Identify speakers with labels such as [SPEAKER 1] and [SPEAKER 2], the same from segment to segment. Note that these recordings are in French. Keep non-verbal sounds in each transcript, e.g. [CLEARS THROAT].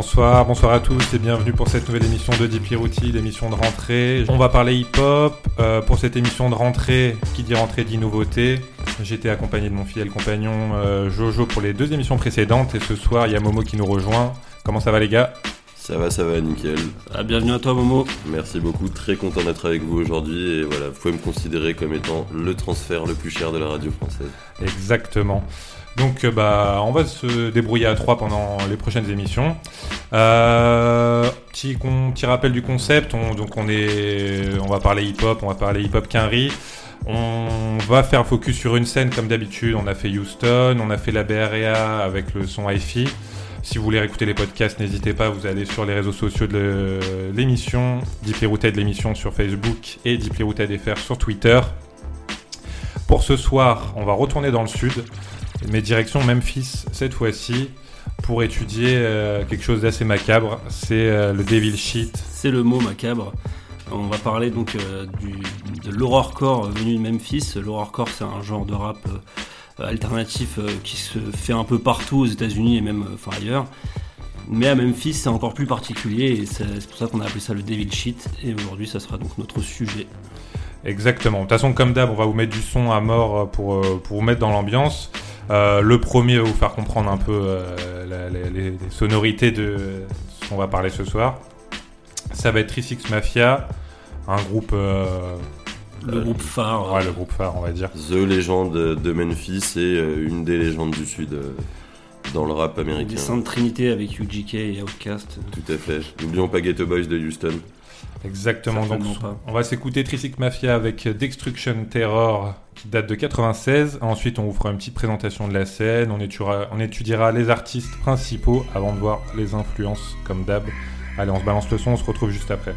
[SPEAKER 1] Bonsoir, bonsoir à tous et bienvenue pour cette nouvelle émission de Deep Routy, l'émission de rentrée. On va parler hip-hop. Euh, pour cette émission de rentrée, qui dit rentrée dit nouveauté. J'étais accompagné de mon fidèle compagnon euh, Jojo pour les deux émissions précédentes et ce soir il y a Momo qui nous rejoint. Comment ça va les gars?
[SPEAKER 2] Ça va, ça va, nickel.
[SPEAKER 3] Ah, bienvenue à toi Momo.
[SPEAKER 2] Merci beaucoup, très content d'être avec vous aujourd'hui et voilà, vous pouvez me considérer comme étant le transfert le plus cher de la radio française.
[SPEAKER 1] Exactement. Donc euh, bah on va se débrouiller à trois pendant les prochaines émissions. Euh, petit, rappel du concept, on, va parler hip-hop, on va parler hip-hop quinri. On va faire focus sur une scène comme d'habitude, on a fait Houston, on a fait la BREA avec le son hi-fi. Si vous voulez réécouter les podcasts, n'hésitez pas, vous allez sur les réseaux sociaux de l'émission, Deeply Rooted l'émission sur Facebook et Deeply Rooted FR sur Twitter. Pour ce soir, on va retourner dans le sud, mais direction Memphis cette fois-ci, pour étudier euh, quelque chose d'assez macabre, c'est euh, le Devil Shit.
[SPEAKER 3] C'est le mot macabre. On va parler donc euh, du, de l'horrorcore venu de Memphis. L'horrorcore, c'est un genre de rap alternatif qui se fait un peu partout aux États-Unis et même enfin, ailleurs. Mais à Memphis, c'est encore plus particulier et c'est pour ça qu'on a appelé ça le Devil Shit. Et aujourd'hui, ça sera donc notre sujet.
[SPEAKER 1] Exactement. De toute façon, comme d'hab, on va vous mettre du son à mort pour, pour vous mettre dans l'ambiance. Euh, le premier va vous faire comprendre un peu euh, la- la- les, les sonorités de ce qu'on va parler ce soir. Ça va être 36 Mafia, un groupe, euh,
[SPEAKER 3] Le
[SPEAKER 2] Euh,
[SPEAKER 3] groupe phare.
[SPEAKER 1] ouais, le groupe phare, on va dire.
[SPEAKER 2] The légende de Memphis et euh, une des légendes du Sud euh, dans le rap
[SPEAKER 3] des
[SPEAKER 2] américain.
[SPEAKER 3] Saintes Trinité avec UGK et Outkast.
[SPEAKER 2] Tout à fait. N'oublions pas Ghetto Boys de Houston.
[SPEAKER 1] Exactement. Donc,
[SPEAKER 3] pas.
[SPEAKER 1] on va s'écouter Trisic Mafia avec Destruction Terror qui date de 96. Ensuite, on vous fera une petite présentation de la scène. On étudiera, on étudiera les artistes principaux avant de voir les influences comme d'hab. Allez, on se balance le son, on se retrouve juste après.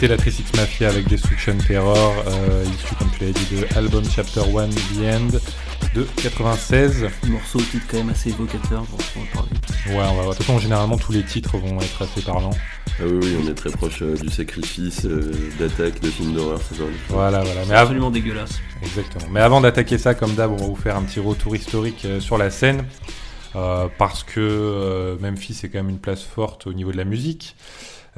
[SPEAKER 1] C'était la 36 Mafia avec Destruction Terror, euh, issu, comme tu l'avais dit, de Album Chapter 1 The End de 96. Ouais,
[SPEAKER 3] Morceau au titre quand même assez évocateur pour en parler.
[SPEAKER 1] on va voir. De toute façon, généralement, tous les titres vont être assez parlants.
[SPEAKER 2] Ah oui, oui, on est très proche euh, du sacrifice, euh, d'attaque, de films d'horreur, ce genre.
[SPEAKER 1] Voilà, voilà.
[SPEAKER 3] C'est
[SPEAKER 1] Mais av-
[SPEAKER 3] absolument dégueulasse.
[SPEAKER 1] Exactement. Mais avant d'attaquer ça, comme d'hab, on va vous faire un petit retour historique euh, sur la scène. euh, parce que euh, Memphis est quand même une place forte au niveau de la musique.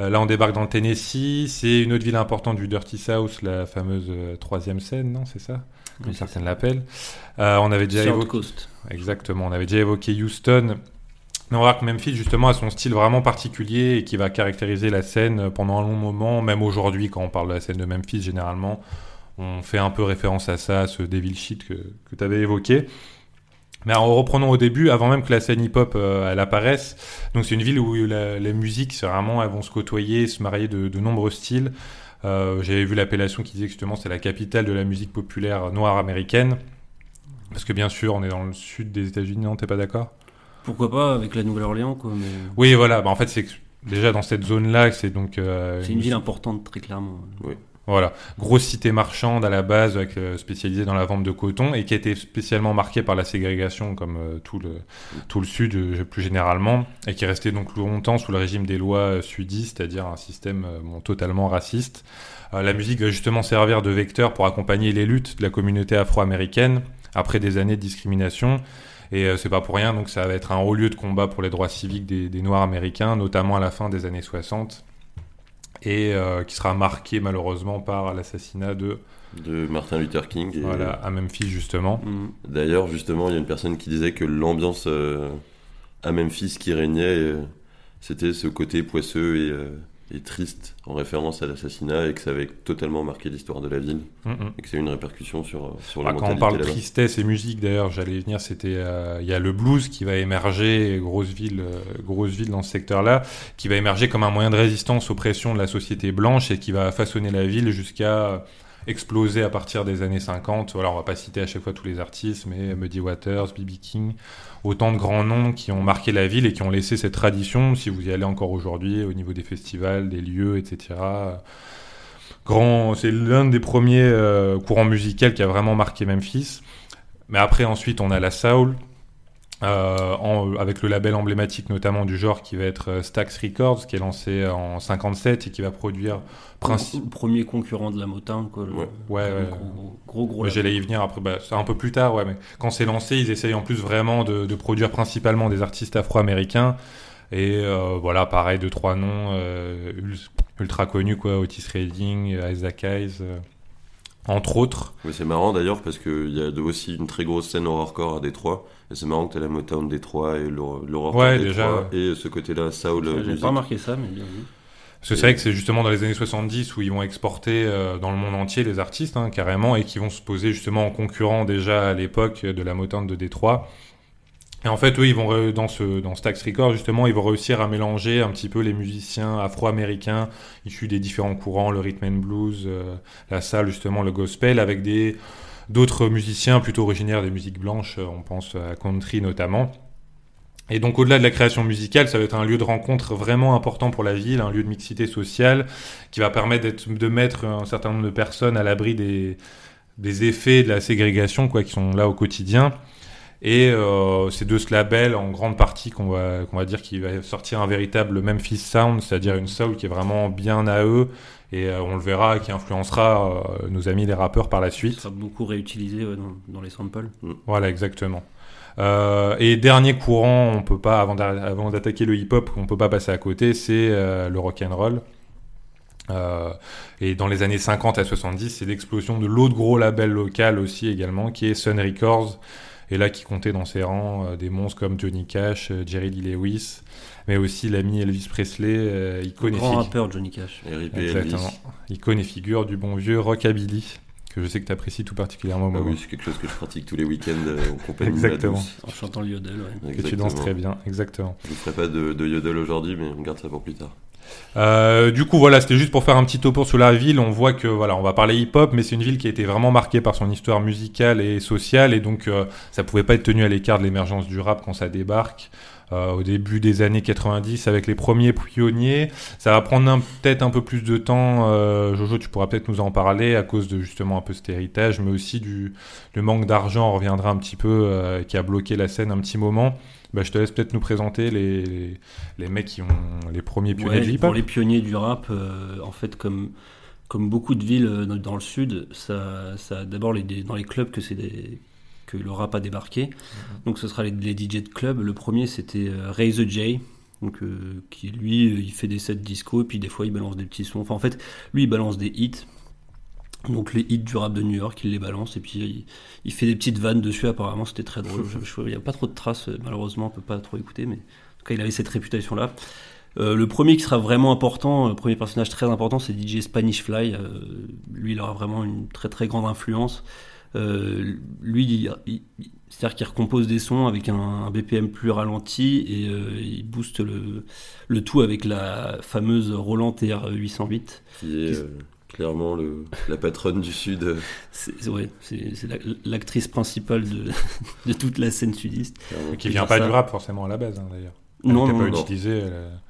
[SPEAKER 1] Euh, là, on débarque dans le Tennessee. C'est une autre ville importante du Dirty South, la fameuse euh, troisième scène, non C'est ça? Comme
[SPEAKER 3] Oui,
[SPEAKER 1] certaines l'appellent. Euh, on avait déjà évoqué.
[SPEAKER 3] Coast.
[SPEAKER 1] Exactement, on avait déjà évoqué Houston. Mais on va voir que Memphis, justement, a son style vraiment particulier et qui va caractériser la scène pendant un long moment. Même aujourd'hui, quand on parle de la scène de Memphis, généralement, on fait un peu référence à ça, à ce Devil Shit que, que tu avais évoqué. Mais en reprenant au début, avant même que la scène hip-hop euh, elle apparaisse, donc c'est une ville où la- les musiques, c'est vraiment, elles vont se côtoyer, se marier de, de nombreux styles. Euh, J'avais vu l'appellation qui disait que justement c'est la capitale de la musique populaire noire américaine. Parce que bien sûr, on est dans le sud des États-Unis, non T'es pas d'accord?
[SPEAKER 3] Pourquoi pas avec la Nouvelle-Orléans, quoi. Mais
[SPEAKER 1] Oui, voilà. Bah, en fait, c'est déjà dans cette zone-là, que c'est donc euh,
[SPEAKER 3] c'est une ville importante, très clairement.
[SPEAKER 1] Voilà, grosse cité marchande à la base, euh, spécialisée dans la vente de coton et qui a été spécialement marquée par la ségrégation, comme euh, tout, le, sud euh, plus généralement, et qui est resté donc longtemps sous le régime des lois sudistes, c'est-à-dire un système totalement raciste. La musique va justement servir de vecteur pour accompagner les luttes de la communauté afro-américaine après des années de discrimination. Et c'est pas pour rien, donc ça va être un haut lieu de combat pour les droits civiques des Noirs américains, notamment à la fin des années 60 et euh, qui sera marqué malheureusement par l'assassinat de
[SPEAKER 2] De Martin Luther King. Et
[SPEAKER 1] voilà à Memphis justement.
[SPEAKER 3] Mm.
[SPEAKER 2] D'ailleurs, justement, il y a une personne qui disait que l'ambiance euh, à Memphis qui régnait, euh, c'était ce côté poisseux et, euh, et triste en référence à l'assassinat et que ça avait totalement marqué l'histoire de la ville
[SPEAKER 1] Mm, mm.
[SPEAKER 2] et que eu une répercussion sur, sur
[SPEAKER 1] Ah,
[SPEAKER 2] la
[SPEAKER 1] quand on parle tristesse et musique d'ailleurs, j'allais venir, c'était euh, il y a le blues qui va émerger, grosse ville, euh, grosse ville dans ce secteur-là, qui va émerger comme un moyen de résistance aux pressions de la société blanche et qui va façonner la ville jusqu'à exploser à partir des années 50. Voilà, on va pas citer à chaque fois tous les artistes, mais Muddy Waters, B.B. King, autant de grands noms qui ont marqué la ville et qui ont laissé cette tradition, si vous y allez encore aujourd'hui, au niveau des festivals, des lieux, etc. Grand, c'est l'un des premiers euh, courants musicaux qui a vraiment marqué Memphis. Mais après, ensuite, on a la soul, euh, en- avec le label emblématique notamment du genre qui va être euh, Stax Records, qui est lancé en 57 et qui va produire princi-
[SPEAKER 3] Le premier concurrent de la Motown, quoi. le-
[SPEAKER 2] Ouais.
[SPEAKER 1] Ouais.
[SPEAKER 3] Gros, gros, gros.
[SPEAKER 1] Ouais, J'allais y venir après, bah, un peu plus tard, ouais, mais quand c'est lancé, ils essayent en plus vraiment de, de produire principalement des artistes afro-américains. Et euh, voilà, pareil, deux, trois noms euh, ul- ultra connus, quoi, Otis Redding, Isaac Hayes, euh, entre autres.
[SPEAKER 2] Mais c'est marrant d'ailleurs parce qu'il y a aussi une très grosse scène horrorcore à Détroit. Et c'est marrant que tu la Motown Détroit et l'hor- l'horrorcore
[SPEAKER 1] Ouais,
[SPEAKER 2] Détroit
[SPEAKER 1] déjà,
[SPEAKER 2] et ce côté-là, Soul
[SPEAKER 3] J'ai pas remarqué ça, mais bien vu.
[SPEAKER 1] Parce que c'est vrai que c'est justement dans les années 70 où ils vont exporter euh, dans le monde entier les artistes, hein, carrément, et qui vont se poser justement en concurrent déjà à l'époque de la Motown de Détroit. Et en fait, eux, ils vont dans ce dans Stax Records justement, ils vont réussir à mélanger un petit peu les musiciens afro-américains issus des différents courants, le rhythm and blues, euh, la salle justement, le gospel, avec des d'autres musiciens plutôt originaires des musiques blanches. euh, On pense à country notamment. Et donc au-delà de la création musicale, ça va être un lieu de rencontre vraiment important pour la ville, un lieu de mixité sociale qui va permettre de mettre un certain nombre de personnes à l'abri des, des effets de la ségrégation quoi, qui sont là au quotidien. Et euh, c'est de ce label en grande partie qu'on va, qu'on va dire qu'il va sortir un véritable Memphis Sound, c'est-à-dire une soul qui est vraiment bien à eux et euh, on le verra, qui influencera euh, nos amis les rappeurs par la
[SPEAKER 3] Ça
[SPEAKER 1] suite.
[SPEAKER 3] sera beaucoup réutilisé ouais, dans, dans les samples.
[SPEAKER 1] Voilà, exactement. Euh, et dernier courant, on peut pas avant d'a- avant d'attaquer le hip-hop, on peut pas passer à côté, c'est le rock and roll. Euh, et dans les années 50 à 70, c'est l'explosion de l'autre gros label local aussi également, qui est Sun Records, et là qui comptait dans ses rangs euh, des monstres comme Johnny Cash, euh, Jerry Lee Lewis, mais aussi l'ami Elvis Presley, euh, icône et
[SPEAKER 3] Grand
[SPEAKER 1] figure.
[SPEAKER 3] rappeur Johnny Cash.
[SPEAKER 1] Exactement.
[SPEAKER 2] Elvis.
[SPEAKER 1] Icône et figure du bon vieux rockabilly. que je sais que tu apprécies tout particulièrement.
[SPEAKER 2] Ah oui, c'est quelque chose que je pratique tous les week-ends euh, en compagnie de la
[SPEAKER 1] Exactement.
[SPEAKER 2] douce.
[SPEAKER 3] En chantant le yodel, ouais.
[SPEAKER 1] Que tu danses très bien, exactement.
[SPEAKER 2] Je ne ferai pas de, de yodel aujourd'hui, mais on garde ça pour plus tard.
[SPEAKER 1] Euh, du coup, voilà, c'était juste pour faire un petit topo sur la ville. On voit que, voilà, on va parler hip-hop, mais c'est une ville qui a été vraiment marquée par son histoire musicale et sociale, et donc euh, ça pouvait pas être tenu à l'écart de l'émergence du rap quand ça débarque. Euh, au début des années 90 avec les premiers pionniers. Ça va prendre peut-être un peu plus de temps. euh, Jojo, tu pourras peut-être nous en parler à cause de justement un peu cet héritage, mais aussi du le manque d'argent. On reviendra un petit peu euh, qui a bloqué la scène un petit moment. Bah, je te laisse peut-être nous présenter les, les, les mecs qui ont les premiers pionniers
[SPEAKER 3] Ouais,
[SPEAKER 1] du
[SPEAKER 3] pour
[SPEAKER 1] hip-hop.
[SPEAKER 3] les pionniers du rap, euh, en fait, comme, comme beaucoup de villes euh, dans, dans le sud, ça, ça d'abord les, dans les clubs que c'est des- que le rap a débarqué. Donc ce sera les, les DJ de club. Le premier c'était euh, Ray the J. Donc, euh, qui lui, il fait des sets disco et puis des fois il balance des petits sons. Enfin, en fait, lui, il balance des hits. Donc, les hits du rap de New York, il les balance et puis il, il fait des petites vannes dessus. Apparemment, c'était très drôle. Il n'y a pas trop de traces, euh, malheureusement, on peut pas trop écouter, mais en tout cas, il avait cette réputation-là. Euh, le premier qui sera vraiment important, le premier personnage très important, c'est DJ Spanish Fly. Euh, lui, il aura vraiment une très très grande influence. Euh, lui, il- il- il- c'est-à-dire qu'il recompose des sons avec un, un BPM plus ralenti et euh, il booste le, le tout avec la fameuse Roland TR 808.
[SPEAKER 2] Qui est euh, clairement le, la patronne du Sud. euh,
[SPEAKER 3] C'est ouais, la- l'actrice principale de, [LAUGHS] de toute la scène sudiste.
[SPEAKER 2] clairement.
[SPEAKER 1] Qui vient pas
[SPEAKER 3] ça.
[SPEAKER 1] du rap forcément à la base, hein, d'ailleurs.
[SPEAKER 3] Non, non,
[SPEAKER 1] pas
[SPEAKER 3] non.
[SPEAKER 1] utilisée. elle-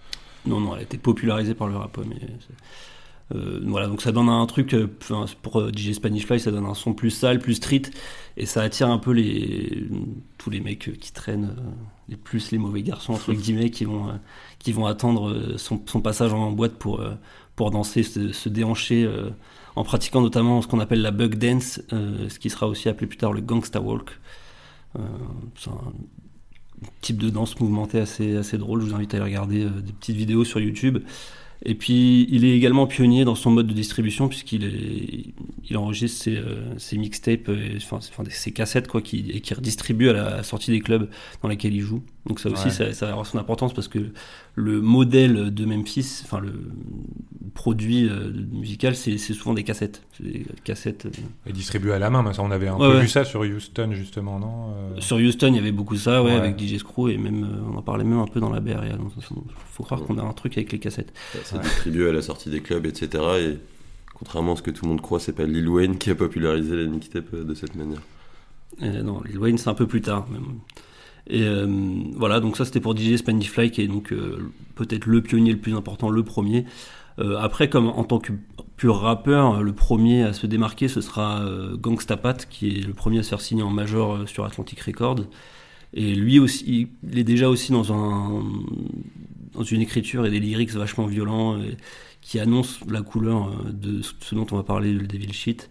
[SPEAKER 3] Non, non, elle a été popularisée par le rap, ouais, mais euh, voilà, donc ça donne un truc euh, pour euh, DJ Spanish Fly, ça donne un son plus sale, plus street, et ça attire un peu les tous les mecs euh, qui traînent, euh, les plus les mauvais garçons entre [LAUGHS] guillemets, qui vont euh, qui vont attendre euh, son, son passage en boîte pour euh, pour danser, se, déhancher, euh, en pratiquant notamment ce qu'on appelle la bug dance, euh, ce qui sera aussi appelé plus tard le gangsta walk. Euh, c'est un type de danse mouvementée assez, assez drôle. Je vous invite à aller regarder des petites vidéos sur YouTube. Et puis, il est également pionnier dans son mode de distribution, puisqu'il il enregistre ses, mixtapes, enfin, ses cassettes, quoi, et qui redistribue à la sortie des clubs dans lesquels il joue. Donc, ça aussi,
[SPEAKER 1] Ouais.
[SPEAKER 3] ça, ça va avoir son importance parce que le modèle de Memphis, enfin, le produit euh, musical, c'est souvent des cassettes. C'est des cassettes. euh,
[SPEAKER 1] Et distribuée à la main, mais ça, on avait un
[SPEAKER 3] Ouais,
[SPEAKER 1] peu
[SPEAKER 3] ouais.
[SPEAKER 1] vu ça sur Houston, justement, non Euh,
[SPEAKER 3] Sur Houston, il y avait beaucoup ça, ouais,
[SPEAKER 1] Ouais.
[SPEAKER 3] avec DJ Screw, et même, euh, on en parlait même un peu dans la BRA. Donc, il faut croire qu'on a un truc avec les cassettes.
[SPEAKER 2] C'est
[SPEAKER 1] Ouais.
[SPEAKER 2] distribué à la sortie des clubs, etc. Et contrairement à ce que tout le monde croit, c'est pas Lil Wayne qui a popularisé les mixtapes euh, de cette manière.
[SPEAKER 3] Euh, non, Lil Wayne, c'est un peu plus tard même. Et euh, voilà, donc ça c'était pour DJ Spanish Fly, qui est donc euh, peut-être le pionnier le plus important, le premier. Euh, après, comme en tant que pur rappeur, euh, le premier à se démarquer, ce sera euh, Gangsta Pat, qui est le premier à se faire signer en major euh, sur Atlantic Records. Et lui aussi, il est déjà aussi dans un dans une écriture et des lyrics vachement violents qui annoncent la couleur de ce dont on va parler, le Devil Shit.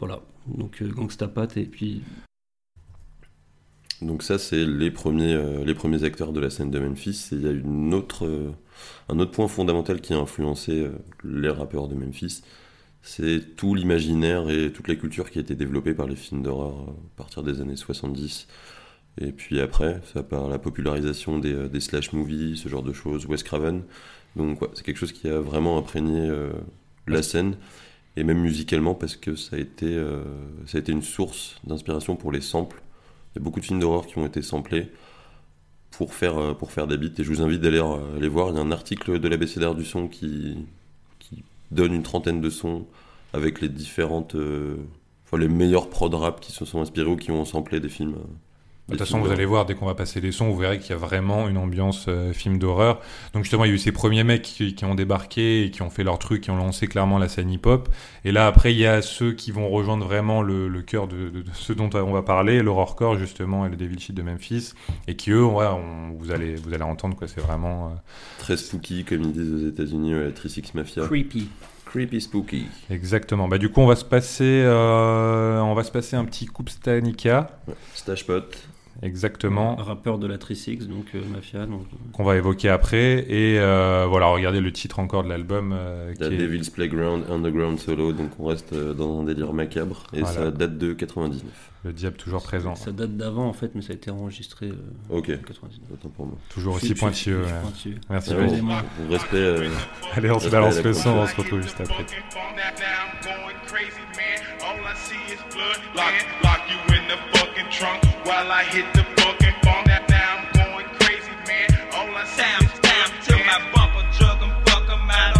[SPEAKER 3] Voilà, donc Gangsta Pat et puis
[SPEAKER 2] Donc ça, c'est les premiers, euh, les premiers acteurs de la scène de Memphis. Et il y a une autre, euh, un autre point fondamental qui a influencé euh, les rappeurs de Memphis. C'est tout l'imaginaire et toute la culture qui a été développée par les films d'horreur euh, à partir des années 70. Et puis après, ça par la popularisation des, euh, des slash movies, ce genre de choses, Wes Craven. Donc ouais, c'est quelque chose qui a vraiment imprégné euh, la scène et même musicalement parce que ça a été, euh, ça a été une source d'inspiration pour les samples. Il y a beaucoup de films d'horreur qui ont été samplés pour faire, euh, pour des beats. Et je vous invite d'aller euh, aller voir. Il y a un article de l'ABCDR du son qui, qui donne une trentaine de sons avec les différentes. euh, enfin, les meilleurs prod rap qui se sont inspirés ou qui ont samplé des films.
[SPEAKER 1] De toute façon, vous allez voir, dès qu'on va passer les sons, vous verrez qu'il y a vraiment une ambiance euh, film d'horreur. Donc justement, il y a eu ces premiers mecs qui, qui ont débarqué et qui ont fait leur truc, qui ont lancé clairement la scène hip-hop. Et là, après, il y a ceux qui vont rejoindre vraiment le, le cœur de, de- de ce dont on va parler, l'horrorcore justement et le Devil Shit de Memphis, et qui eux, ouais, on- vous allez vous allez entendre quoi. C'est vraiment euh,
[SPEAKER 2] Très spooky, comme ils disent aux États-Unis, ouais, 36 Mafia.
[SPEAKER 3] Creepy.
[SPEAKER 2] Creepy spooky.
[SPEAKER 1] exactement. Bah du coup, on va se passer, euh, on va se passer un petit coup Stanica,
[SPEAKER 2] Stash Pot.
[SPEAKER 1] Exactement.
[SPEAKER 3] Rappeur de la 36, donc euh, Mafia. Donc, euh,
[SPEAKER 1] qu'on va évoquer après. Et euh, voilà, regardez le titre encore de l'album. euh, est-
[SPEAKER 2] Devil's Playground Underground Solo, donc on reste euh, dans un délire macabre. Et
[SPEAKER 1] Voilà.
[SPEAKER 2] ça date de 99.
[SPEAKER 1] Le diable toujours présent.
[SPEAKER 3] Ça date d'avant en fait, mais ça a été enregistré euh,
[SPEAKER 2] Ok,
[SPEAKER 3] en 99.
[SPEAKER 2] autant pour moi.
[SPEAKER 1] Toujours aussi ouais.
[SPEAKER 3] pointilleux.
[SPEAKER 1] Merci.
[SPEAKER 2] Respect. euh,
[SPEAKER 1] Allez, on se balance le son, on se retrouve juste après.
[SPEAKER 4] see his blood. Lock, lock you in the fucking trunk while I hit the fucking phone. Now, now I'm going crazy, man. All I see
[SPEAKER 5] Sam,
[SPEAKER 4] is
[SPEAKER 5] my bumper drug him, fuck
[SPEAKER 6] him out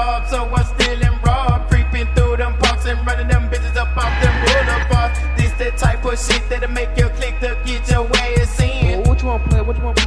[SPEAKER 6] job, so I'm stealing raw. Creeping through them parks and running them bitches up off them boulevards. This the type of shit that'll make you click to get your
[SPEAKER 7] way of seeing. Well, what you wanna play?
[SPEAKER 6] What you
[SPEAKER 8] wanna play?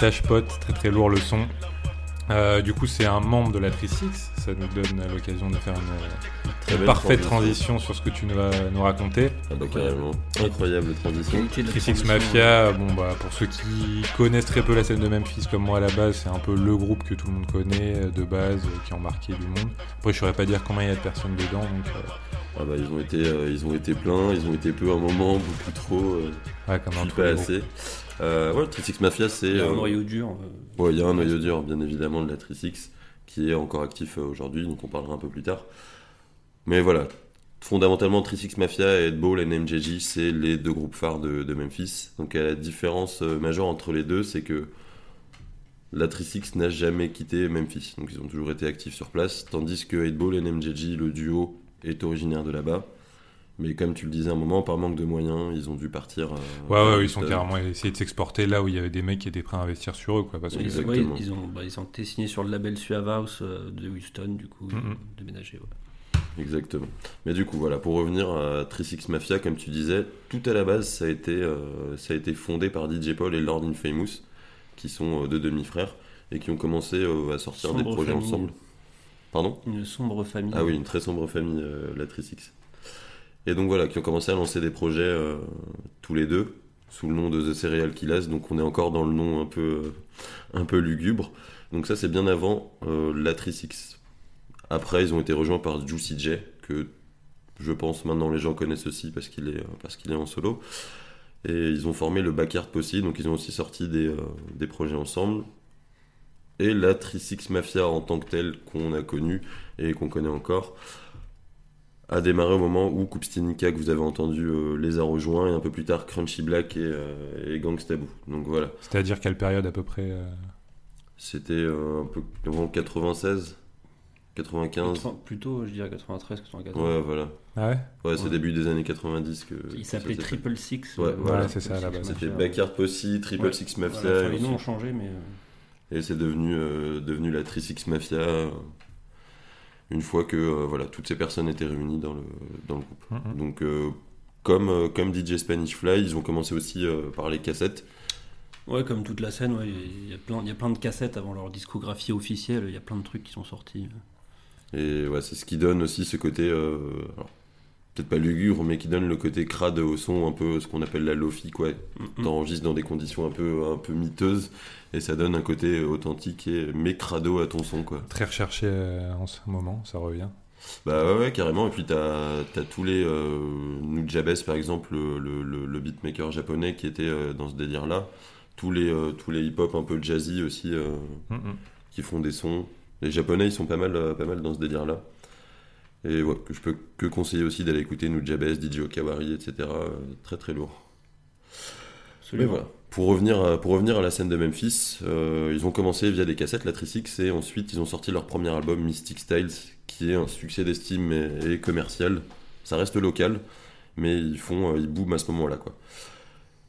[SPEAKER 8] Stash Pot, très très lourd le son. Euh, du coup, c'est un membre de la 3Six. Ça nous donne l'occasion de faire une,
[SPEAKER 2] très
[SPEAKER 8] parfaite transition. sur ce que tu nous vas nous raconter.
[SPEAKER 2] Ah bah, carrément. Incroyable transition.
[SPEAKER 3] 3Six
[SPEAKER 8] Mafia, bon, bah, pour ceux qui connaissent très peu la scène de Memphis, comme moi à la base, c'est un peu le groupe que tout le monde connaît euh, de base, euh, qui a marqué du monde. Après, je ne saurais pas dire combien il y a de personnes dedans.
[SPEAKER 2] Ah bah, ils ont été ils ont été pleins, ils ont été peu à un moment, beaucoup trop.
[SPEAKER 8] Ouais, comme
[SPEAKER 2] pas assez. Euh, c'est.
[SPEAKER 3] Il y a un noyau dur.
[SPEAKER 2] Bien évidemment, de la 36 qui est encore actif euh, aujourd'hui, donc on parlera un peu plus tard. Mais voilà, fondamentalement, 36 Mafia et Headball et MJJ, c'est les deux groupes phares de, Memphis. Donc la différence euh, majeure entre les deux, c'est que la 36 n'a jamais quitté Memphis, donc ils ont toujours été actifs sur place, tandis que Headball et MJJ, le duo, est originaire de là-bas. Mais comme tu le disais à un moment, par manque de moyens, ils ont dû partir. euh,
[SPEAKER 1] Ouais, ouais, ils sont
[SPEAKER 2] Houston.
[SPEAKER 1] carrément essayé de s'exporter là où il y avait des mecs qui étaient prêts à investir sur eux, quoi. Parce que
[SPEAKER 3] Ils,
[SPEAKER 2] Exactement.
[SPEAKER 3] ouais, ils ont, bah, ils ont été signés sur le label Suave House euh, de Houston, du coup, ont
[SPEAKER 1] Mhm.
[SPEAKER 3] déménagé. ouais.
[SPEAKER 2] Exactement. Mais du coup, voilà, pour revenir à 36 Mafia, comme tu disais, tout à la base, ça a été, euh, ça a été fondé par DJ Paul et Lord Infamous, qui sont euh, deux demi-frères, et qui ont commencé euh, à sortir des projets
[SPEAKER 3] famille.
[SPEAKER 2] ensemble. Pardon?
[SPEAKER 3] Une sombre famille.
[SPEAKER 2] Ah oui, une très sombre famille, euh, la 36. Et donc voilà, qui ont commencé à lancer des projets euh, tous les deux, sous le nom de The Serial Killers, donc on est encore dans le nom un peu, euh, un peu lugubre. Donc ça, c'est bien avant euh, la 36. Après, ils ont été rejoints par Juicy J, que je pense maintenant les gens connaissent aussi parce qu'il est, parce qu'il est en solo. Et ils ont formé le Backyard Posse, donc ils ont aussi sorti des, des projets ensemble. Et la 36 Mafia en tant que telle qu'on a connue et qu'on connaît encore a démarré au moment où Kupstinika, que vous avez entendu, euh, les a rejoints, et un peu plus tard Crunchy Black et, euh, et Gangsta Boo. Donc voilà,
[SPEAKER 1] C'est-à-dire quelle période à peu près euh,
[SPEAKER 2] c'était euh, un peu avant 96, 95.
[SPEAKER 3] 80 plutôt, je dirais 93, 94.
[SPEAKER 2] Ouais, voilà.
[SPEAKER 1] Ah ouais
[SPEAKER 2] Ouais, c'est
[SPEAKER 3] Ouais.
[SPEAKER 2] début des années 90 que.
[SPEAKER 3] Il s'appelait. Triple Six.
[SPEAKER 2] Ouais, voilà,
[SPEAKER 1] c'est ça.
[SPEAKER 3] Mafia.
[SPEAKER 2] C'était Backyard Posse, Triple
[SPEAKER 3] Ouais.
[SPEAKER 2] Six Mafia,
[SPEAKER 3] Voilà, les noms ont changé, mais.
[SPEAKER 2] et c'est devenu, euh, devenu la 36 Mafia. Une fois que euh, voilà, toutes ces personnes étaient réunies dans le, dans le groupe.
[SPEAKER 1] Mhm.
[SPEAKER 2] Donc, euh, comme, euh, comme DJ Spanish Fly, ils ont commencé aussi euh, par les cassettes.
[SPEAKER 3] Ouais, comme toute la scène, ouais, il y, a plein, il y a plein de cassettes avant leur discographie officielle, il y a plein de trucs qui sont sortis.
[SPEAKER 2] Et ouais, c'est ce qui donne aussi ce côté, euh, alors, peut-être pas lugubre, mais qui donne le côté crade au son, un peu ce qu'on appelle la lofi, quoi.
[SPEAKER 3] Mhm.
[SPEAKER 2] T'enregistres dans des conditions un peu, un peu miteuses, et ça donne un côté authentique et mais crado à ton son, quoi.
[SPEAKER 1] Très recherché euh, en ce moment, ça revient.
[SPEAKER 2] Bah ouais, ouais, carrément. Et puis t'as as tous les euh, Nujabes, par exemple, le, le, beatmaker japonais qui était euh, dans ce délire-là. Tous les, euh, tous les hip-hop un peu jazzy aussi euh,
[SPEAKER 1] Mhm.
[SPEAKER 2] qui font des sons. Les japonais, ils sont pas mal, pas mal dans ce délire-là. Et ouais, que je peux que conseiller aussi d'aller écouter Nujabes, DJ Okawari, etc. euh, très très lourd. Mais
[SPEAKER 3] Absolument.
[SPEAKER 2] voilà. Pour revenir, à, pour revenir à la scène de Memphis, euh, ils ont commencé via des cassettes, la Trisix, et ensuite ils ont sorti leur premier album, Mystic Styles, qui est un succès d'estime et, et commercial. Ça reste local, mais ils font, euh, ils booment à ce moment-là, quoi.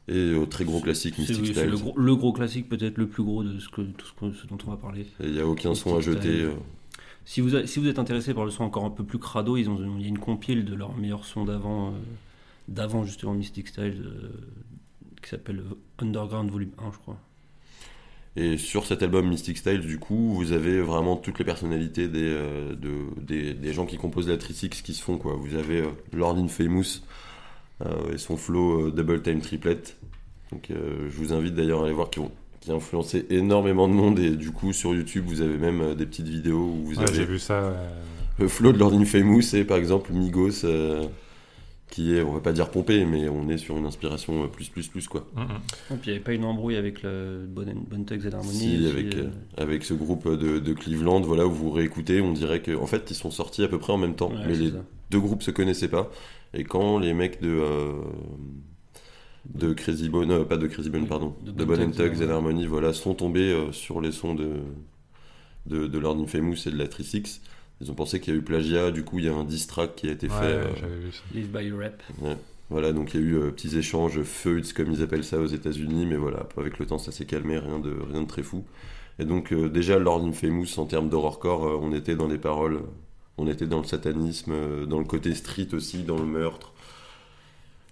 [SPEAKER 2] Et au très gros classique, Mystic
[SPEAKER 3] oui,
[SPEAKER 2] Styles.
[SPEAKER 3] le, gros, le gros classique, peut-être le plus gros de ce, que, tout ce, que- ce dont on va parler.
[SPEAKER 2] Et il n'y a aucun son à jeter.
[SPEAKER 3] Si vous, êtes intéressé par le son encore un peu plus crado, ils ont, il y a une compile de leurs meilleurs sons d'avant, euh, d'avant justement Mystic Style, euh, qui s'appelle Underground Volume 1, je crois.
[SPEAKER 2] Et sur cet album Mystic Styles, du coup, vous avez vraiment toutes les personnalités des, euh, gens qui composent la Trisix qui se font. Vous avez Lord Infamous et son flow Double Time Triplet. Donc, je vous invite d'ailleurs à aller voir qui, ont, qui a influencé énormément de monde. Et du coup, sur YouTube, vous avez même euh, des petites vidéos où vous
[SPEAKER 1] Ouais, J'ai
[SPEAKER 2] avez
[SPEAKER 1] vu ça. euh,
[SPEAKER 2] le flow de Lord Infamous et par exemple Migos, euh, qui est, on va pas dire pompé, mais on est sur une inspiration euh, plus, plus, plus, quoi.
[SPEAKER 1] mhm.
[SPEAKER 3] Et puis il n'y avait pas une embrouille avec le Bonne, Bonne Thugs and Harmony
[SPEAKER 2] Si, avec,
[SPEAKER 3] euh,
[SPEAKER 2] avec ce groupe de, de Cleveland, voilà, où vous réécoutez, on dirait que, en fait, ils sont sortis à peu près en même temps,
[SPEAKER 3] ouais,
[SPEAKER 2] mais les
[SPEAKER 3] ça.
[SPEAKER 2] deux groupes se connaissaient pas. Et quand les mecs de, euh, de Crazy Bone, euh, pas de Crazy Bone,
[SPEAKER 3] Oui,
[SPEAKER 2] pardon,
[SPEAKER 3] de
[SPEAKER 2] de,
[SPEAKER 3] Bone
[SPEAKER 2] Bone and
[SPEAKER 3] Thugs
[SPEAKER 2] Thugs
[SPEAKER 3] and
[SPEAKER 2] and Harmony, voilà, sont tombés euh, sur les sons de, de, de Lord Infamous et de la Trisix. Ils ont pensé qu'il y a eu plagiat, du coup, il y a un diss track qui a été
[SPEAKER 1] Ouais,
[SPEAKER 2] fait. euh,
[SPEAKER 1] j'avais vu ça.
[SPEAKER 3] Live by Rap.
[SPEAKER 2] voilà, donc il y a eu euh, petits échanges, feuds comme ils appellent ça aux États-Unis, mais voilà, avec le temps ça s'est calmé, rien de, rien de très fou. Et donc euh, déjà Lord Infamous en termes d'horrorcore, euh, on était dans les paroles, on était dans le satanisme, euh, dans le côté street aussi, dans le meurtre.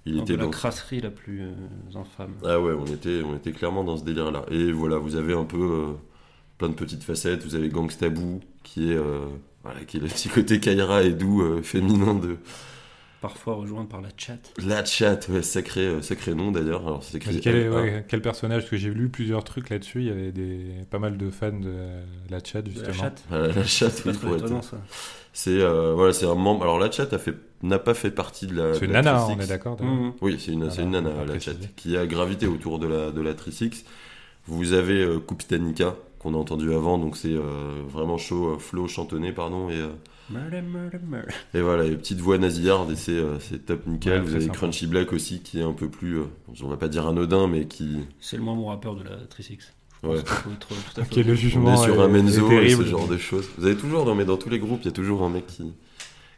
[SPEAKER 2] Il était
[SPEAKER 3] la
[SPEAKER 2] dans...
[SPEAKER 3] crasserie la plus euh, infâme.
[SPEAKER 2] Ah ouais, on était, on était clairement dans ce délire-là. Et voilà, vous avez un peu euh, plein de petites facettes. Vous avez Gangsta Boo, qui est, euh, voilà, qui est le petit côté Kaira et doux féminin de
[SPEAKER 3] Parfois rejoint par la chat.
[SPEAKER 2] la chat. Ouais, sacré, euh, sacré nom d'ailleurs. Alors c'est écrit
[SPEAKER 1] Quel, est-
[SPEAKER 2] L1.
[SPEAKER 1] ouais, quel personnage Parce que j'ai lu plusieurs trucs là-dessus. Il y avait des, pas mal de fans de la chat,
[SPEAKER 3] De la
[SPEAKER 1] justement.
[SPEAKER 3] chat.
[SPEAKER 2] Voilà, la chat,
[SPEAKER 3] C'est
[SPEAKER 2] oui,
[SPEAKER 3] trop
[SPEAKER 2] pour être-
[SPEAKER 3] étonnant ça.
[SPEAKER 2] C'est euh, voilà, c'est un membre. Alors la chat a fait, n'a pas fait partie de la.
[SPEAKER 1] C'est
[SPEAKER 2] de
[SPEAKER 1] une
[SPEAKER 2] la
[SPEAKER 1] nana,
[SPEAKER 2] Trisix.
[SPEAKER 1] on est d'accord.
[SPEAKER 2] Oui, c'est une, c'est une
[SPEAKER 1] Voilà,
[SPEAKER 2] nana, la chat, qui a gravité autour de la, de la Trisix. Vous avez euh, qu'on a entendu avant, donc c'est euh, vraiment chaud, euh, flow chantonné, pardon, et, euh,
[SPEAKER 3] Murder, murder, murder.
[SPEAKER 2] et voilà, et petite voix nasillarde, et c'est euh, c'est top nickel.
[SPEAKER 1] Ouais,
[SPEAKER 2] Vous avez
[SPEAKER 1] sympa.
[SPEAKER 2] Crunchy Black aussi, qui est un peu plus, euh, on va pas dire anodin, mais qui,
[SPEAKER 3] C'est le moins bon rappeur de la 3X. Je
[SPEAKER 2] Ouais.
[SPEAKER 3] être tout à fait
[SPEAKER 1] Qui est le jugement
[SPEAKER 2] on est sur un Menzo et ce genre de choses. Vous avez toujours, dans, mais dans tous les groupes, il y a toujours un mec qui.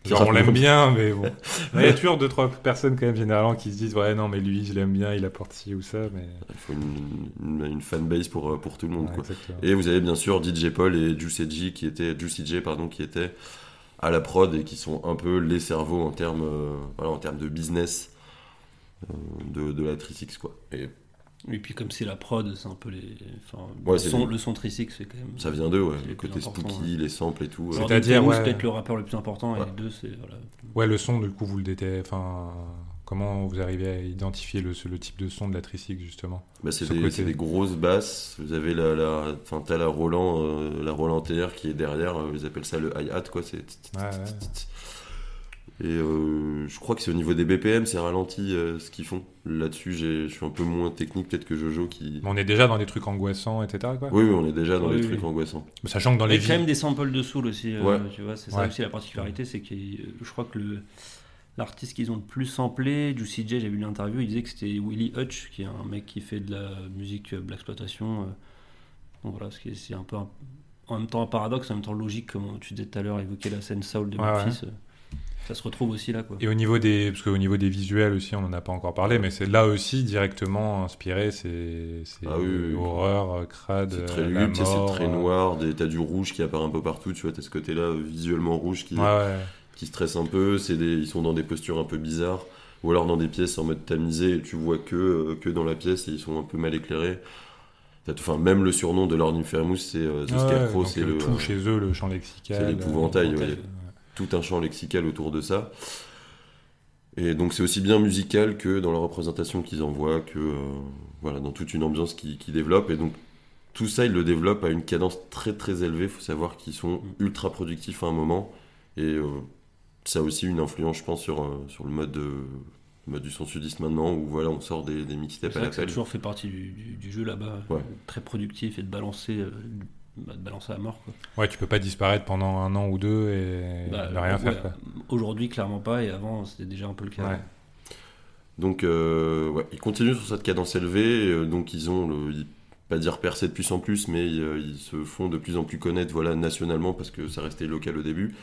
[SPEAKER 2] qui
[SPEAKER 1] Genre, on l'aime bien, mais bon. [LAUGHS] Il y a toujours deux, trois personnes, quand même, généralement, qui se disent Ouais, non, mais lui, je l'aime bien, il apporte ci ou ça. Mais...
[SPEAKER 2] Il faut une, une, une fanbase pour, euh, pour tout le monde,
[SPEAKER 1] Ouais,
[SPEAKER 2] quoi.
[SPEAKER 1] exactement.
[SPEAKER 2] Et vous avez bien sûr DJ Paul et Juicy J qui étaient, Juicy J, pardon, qui étaient à la prod et qui sont un peu les cerveaux en termes, euh, voilà, en termes de business euh, de, de la 3X, quoi. Et
[SPEAKER 3] Et puis comme c'est la prod, c'est un peu les. Enfin,
[SPEAKER 2] Ouais,
[SPEAKER 3] le,
[SPEAKER 2] c'est
[SPEAKER 3] son,
[SPEAKER 2] les-
[SPEAKER 3] le son 3X, c'est quand même.
[SPEAKER 2] ça vient d'eux, ouais.
[SPEAKER 3] C'est
[SPEAKER 2] Le côté spooky, les samples et tout.
[SPEAKER 1] C'est-à-dire, ouais.
[SPEAKER 3] peut-être le rappeur le plus important,
[SPEAKER 2] Ouais.
[SPEAKER 3] et les deux, c'est. Voilà.
[SPEAKER 1] Ouais, le son, du coup, vous le. Enfin, comment vous arrivez à identifier le, le type de son de la Tricic, justement
[SPEAKER 2] Bah, c'est
[SPEAKER 1] Ce
[SPEAKER 2] des, des grosses basses. Vous avez la, la, enfin, t'as la Roland, euh, la Roland TR qui est derrière. euh, ils appellent ça le hi-hat, quoi. C'est
[SPEAKER 1] Ouais, ouais.
[SPEAKER 2] Et euh, je crois que c'est au niveau des BPM, c'est ralenti euh, ce qu'ils font. Là-dessus, je suis un peu moins technique, peut-être que Jojo qui.
[SPEAKER 1] Mais on est déjà dans des trucs angoissants, etc. Quoi.
[SPEAKER 2] Oui, oui, on est déjà dans
[SPEAKER 3] Oui,
[SPEAKER 2] les
[SPEAKER 3] oui.
[SPEAKER 2] trucs angoissants.
[SPEAKER 1] Sachant que dans
[SPEAKER 3] Il y
[SPEAKER 1] les
[SPEAKER 3] a quand même des samples de soul aussi, euh,
[SPEAKER 2] Ouais.
[SPEAKER 3] tu vois, c'est ça aussi la particularité, c'est que euh, je crois que le l'artiste qu'ils ont le plus samplé, Juicy J, j'ai vu l'interview, il disait que c'était Willie Hutch, qui est un mec qui fait de la musique euh, black exploitation. euh. Donc voilà, c'est un peu un- en même temps un paradoxe, en même temps logique, comme tu disais tout à l'heure, évoquer la scène soul de
[SPEAKER 1] Ouais,
[SPEAKER 3] Memphis. euh, Ça se retrouve aussi là, quoi.
[SPEAKER 1] Et au niveau des, parce qu'au niveau des visuels aussi, on en a pas encore parlé, mais c'est là aussi directement inspiré, c'est,
[SPEAKER 2] Ah oui, oui, oui.
[SPEAKER 1] horreur, euh, crade,
[SPEAKER 2] C'est très
[SPEAKER 1] euh,
[SPEAKER 2] lugubre, c'est très
[SPEAKER 1] euh,
[SPEAKER 2] noir. T'as du rouge qui apparaît un peu partout. Tu vois, t'as ce côté-là euh, visuellement rouge qui,
[SPEAKER 1] ouais.
[SPEAKER 2] Qui stresse un peu. C'est des, ils sont dans des postures un peu bizarres. Ou alors dans des pièces en mode tamisé et tu vois que, euh, que dans la pièce et ils sont un peu mal éclairés. Enfin, même le surnom de Lord Infamous, c'est euh, The Scarecrow, c'est le,
[SPEAKER 1] tout
[SPEAKER 2] euh,
[SPEAKER 1] chez eux, le champ lexical.
[SPEAKER 2] c'est l'épouvantail,
[SPEAKER 1] euh,
[SPEAKER 2] ouais.
[SPEAKER 1] ouais.
[SPEAKER 2] tout un champ lexical autour de ça. Et donc c'est aussi bien musical que dans la représentation qu'ils envoient, que euh, voilà, dans toute une ambiance qu'ils qu'ils développent. Et donc tout ça, ils le développent à une cadence très très élevée. Il faut savoir qu'ils sont ultra productifs à un moment. Et euh, ça a aussi une influence, je pense, sur, euh, sur le mode, de, mode du son sudiste maintenant, où voilà, on sort des, mixtapes à
[SPEAKER 3] que ça a toujours fait partie du, du- du jeu là-bas,
[SPEAKER 2] Ouais.
[SPEAKER 3] très productif et de balancer, euh, bah, de balancer à mort. Quoi.
[SPEAKER 1] Ouais, tu peux pas disparaître pendant un an ou deux et
[SPEAKER 3] Bah,
[SPEAKER 1] ne rien
[SPEAKER 3] ouais,
[SPEAKER 1] faire. Quoi.
[SPEAKER 3] Aujourd'hui, clairement pas, et avant, c'était déjà un peu le cas.
[SPEAKER 1] Ouais.
[SPEAKER 2] Donc, euh, ouais, ils continuent sur cette cadence élevée. euh, donc, ils ont, le, ils- pas dire percer de plus en plus, mais euh, ils se font de plus en plus connaître, voilà, nationalement, parce que ça restait local au début.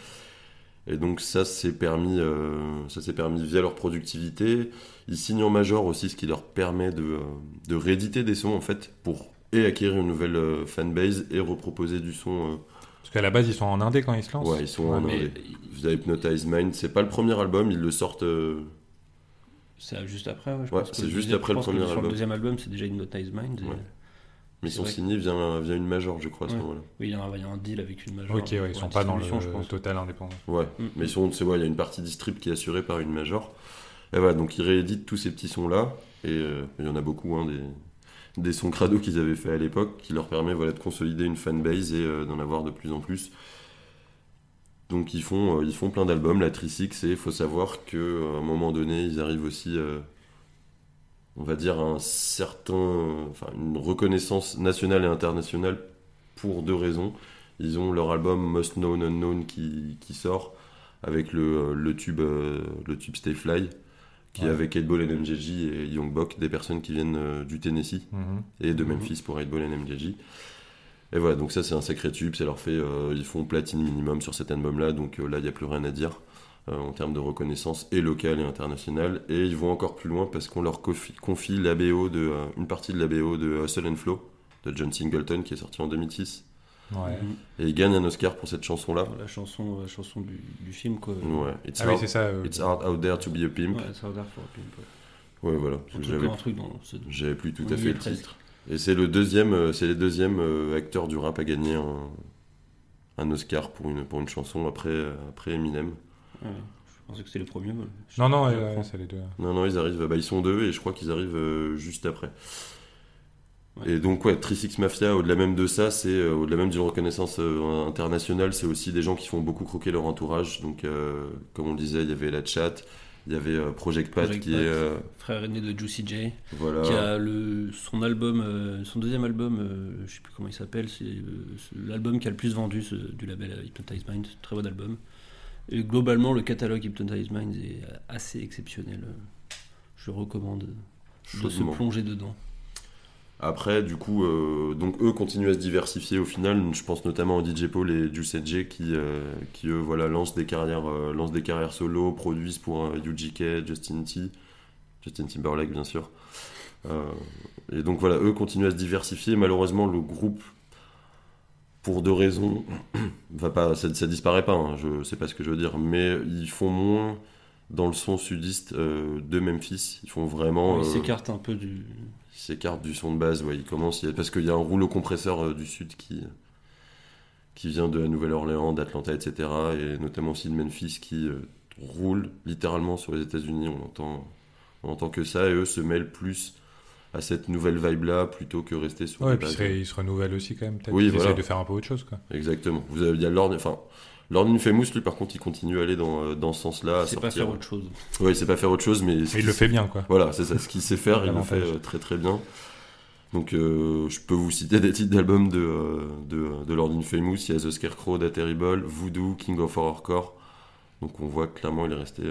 [SPEAKER 2] Et donc, ça s'est permis, euh, ça s'est permis via leur productivité. Ils signent en major aussi, ce qui leur permet de, euh, de rééditer des sons, en fait, pour et acquérir une nouvelle euh, fanbase et reproposer du son. euh,
[SPEAKER 1] Parce qu'à la base, ils sont en indé quand ils se lancent.
[SPEAKER 2] ouais, ils sont
[SPEAKER 1] Ouais,
[SPEAKER 2] en indé. Via Hypnotize Mind. C'est pas le premier album, ils le sortent. euh,
[SPEAKER 3] c'est juste après, ouais, je
[SPEAKER 2] Ouais, c'est juste après
[SPEAKER 3] je
[SPEAKER 2] le premier
[SPEAKER 3] Sur
[SPEAKER 2] album.
[SPEAKER 3] le deuxième album, c'est déjà Hypnotize Mind. et-.
[SPEAKER 2] Mais
[SPEAKER 3] que-
[SPEAKER 2] signés via, via une major, je crois, à ce
[SPEAKER 3] Ouais.
[SPEAKER 2] moment-là.
[SPEAKER 3] Oui, il y a il y a un deal avec une major.
[SPEAKER 1] Ok, ouais, ils sont pas dans le
[SPEAKER 3] je pense.
[SPEAKER 1] total indépendant.
[SPEAKER 2] Ouais,
[SPEAKER 3] Mm.
[SPEAKER 2] mais sont, c'est ouais, il y a une partie distrib qui est assurée par une major. Et voilà, donc ils rééditent tous ces petits sons-là, et euh, il y en a beaucoup, hein, des, des sons crado qu'ils avaient fait à l'époque, qui leur permet voilà, de consolider une fanbase et euh, d'en avoir de plus en plus. Donc ils font, euh, ils font plein d'albums, la Trisix, et il faut savoir qu'à un moment donné, ils arrivent aussi, euh, on va dire, un certain, enfin, une reconnaissance nationale et internationale pour deux raisons. Ils ont leur album Most Known Unknown qui, qui sort avec le, le tube, euh, le tube Stay Fly, qui est avec 8ball and MJJ et Young Buck, des personnes qui viennent euh, du Tennessee
[SPEAKER 1] Mhm.
[SPEAKER 2] et de
[SPEAKER 3] Mhm.
[SPEAKER 2] Memphis pour 8ball and MJJ. Et voilà, donc ça c'est un sacré tube, ça leur fait, euh, ils font platine minimum sur cet album-là, donc euh, là il n'y a plus rien à dire euh, en termes de reconnaissance et locale et internationale. Et ils vont encore plus loin parce qu'on leur confie, confie la BO de, euh, une partie de la BO de Hustle and Flow de John Singleton qui est sorti en 2006.
[SPEAKER 1] Ouais.
[SPEAKER 3] Mhm.
[SPEAKER 2] Et ils gagnent un Oscar pour cette chanson-là.
[SPEAKER 3] La chanson, la chanson du, du film, quoi.
[SPEAKER 2] Ouais, It's,
[SPEAKER 1] Ah oui,
[SPEAKER 2] hard,
[SPEAKER 1] c'est ça. euh,
[SPEAKER 2] it's hard out there to be a pimp.
[SPEAKER 3] Ouais, ça a l'air pour un pimp, ouais.
[SPEAKER 2] Ouais, voilà. J'avais, plus tout
[SPEAKER 3] on
[SPEAKER 2] à fait le titre. Et c'est le deuxième, euh, c'est les deuxièmes euh, acteurs du rap à gagner un, un Oscar pour une, pour une chanson après, euh, après Eminem.
[SPEAKER 3] Ouais, je pensais que c'était le premier. mais je-
[SPEAKER 1] Non, non, c'est les deux.
[SPEAKER 2] Non, non, ils arrivent, bah, ils sont deux et je crois qu'ils arrivent euh, juste après.
[SPEAKER 3] Ouais.
[SPEAKER 2] Et donc, ouais, 36 Mafia, au-delà même de ça, c'est euh, au-delà même d'une reconnaissance euh, internationale, c'est aussi des gens qui font beaucoup croquer leur entourage. Donc, euh, comme on le disait, il y avait la chat, Il y avait euh, Project Pat
[SPEAKER 3] Project
[SPEAKER 2] qui
[SPEAKER 3] Pat.
[SPEAKER 2] est euh,
[SPEAKER 3] Frère aîné de Juicy J,
[SPEAKER 2] voilà.
[SPEAKER 3] qui a le, son album, euh, son deuxième album, euh, je sais plus comment il s'appelle, c'est euh, l'album qui a le plus vendu ce- du label Hypnotize Mind, très bon album. Et globalement, le catalogue Hypnotize Mind est assez exceptionnel. Je recommande de se plonger dedans.
[SPEAKER 2] Après, du coup, euh, donc eux continuent à se diversifier au final. Je pense notamment au DJ Paul et Juice J qui, euh, qui eux, voilà, lancent des carrières, euh, lancent des carrières solo, produisent pour UGK, Justin T, Justin Timberlake bien sûr. Et donc voilà, eux continuent à se diversifier. Malheureusement, le groupe, pour deux raisons, [CLEARS THROAT] va pas, ça, ça disparaît pas. hein, je sais pas ce que je veux dire, mais ils font moins dans le son sudiste euh, de Memphis. Ils font vraiment. euh,
[SPEAKER 3] s'écarte un peu du.
[SPEAKER 2] il s'écarte du son de base, ouais, il commence, il y a- parce qu'il y a un rouleau compresseur euh, du sud qui, qui vient de la Nouvelle-Orléans, d'Atlanta, etc., et notamment aussi de Memphis qui roule littéralement sur les États-Unis, on entend, on entend que ça, et eux se mêlent plus à cette nouvelle vibe-là plutôt que rester sur
[SPEAKER 1] Ouais, et puis il se, renouvelle aussi quand même. Peut-être
[SPEAKER 2] Oui, voilà.
[SPEAKER 1] de faire un peu autre chose. Quoi.
[SPEAKER 2] Exactement. Vous avez, il y a Lord, enfin, Lord Infamous, lui, par contre, il continue à aller dans, euh, dans ce sens-là. à
[SPEAKER 3] C'est pas
[SPEAKER 2] sortir-
[SPEAKER 3] faire autre chose.
[SPEAKER 2] Ouais, il sait pas faire autre chose, mais.
[SPEAKER 1] il le fait bien, quoi.
[SPEAKER 2] Voilà, c'est ça. Ce qu'il sait faire, il le fait euh, très très bien. Donc, euh, je peux vous citer des titres d'albums de, de, de Lord Infamous. Il y a The Scarecrow, Da Terrible, Voodoo, King of Horrorcore. Donc, on voit que clairement, il est resté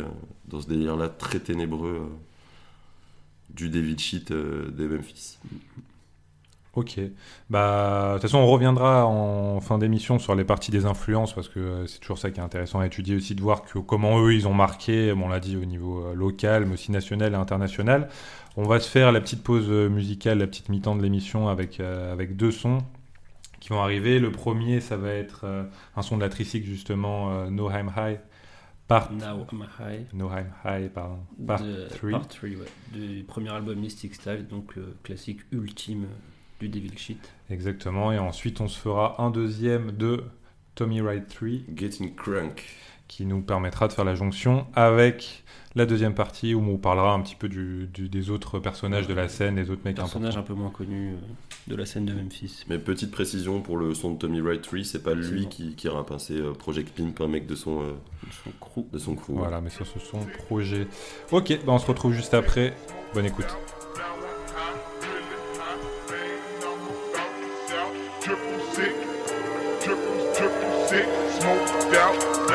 [SPEAKER 2] dans ce délire-là très ténébreux euh, du David Shit euh, des Memphis.
[SPEAKER 1] Ok. Bah, de toute façon, on reviendra en fin d'émission sur les parties des influences parce que euh, c'est toujours ça qui est intéressant à étudier aussi de voir comment eux ils ont marqué, bon, on l'a dit au niveau euh, local, mais aussi national et international. On va se faire la petite pause musicale, la petite mi-temps de l'émission avec, avec deux sons qui vont arriver. Le premier, ça va être un son de la Tricycle justement, euh, No I'm High, part,
[SPEAKER 3] Now I'm High.
[SPEAKER 1] No I'm High, pardon, part
[SPEAKER 3] de,
[SPEAKER 1] 3.
[SPEAKER 3] Part 3, ouais. Du premier album Mystic Style, donc le classique ultime euh, du Devil Shit.
[SPEAKER 1] Exactement. Et ensuite, on se fera un deuxième de Tommy Wright 3
[SPEAKER 2] Getting Crank.
[SPEAKER 1] Qui nous permettra de faire la jonction avec la deuxième partie où on parlera un petit peu du, du- des autres personnages de la scène, des autres mecs
[SPEAKER 3] Personnage
[SPEAKER 1] importants.
[SPEAKER 3] un peu moins connu euh, de la scène de Memphis.
[SPEAKER 2] Mais petite précision pour le son de Tommy Wright 3, c'est pas lui
[SPEAKER 3] bon.
[SPEAKER 2] qui, qui rappe, hein, c'est euh, Project Pimp, un mec de son, euh,
[SPEAKER 3] Son crew.
[SPEAKER 2] de son crew.
[SPEAKER 1] Voilà, mais ça, ce sont projets. Ok, bah on se retrouve juste après. Bonne écoute.
[SPEAKER 9] Triple six, triple, triple six, smoked out.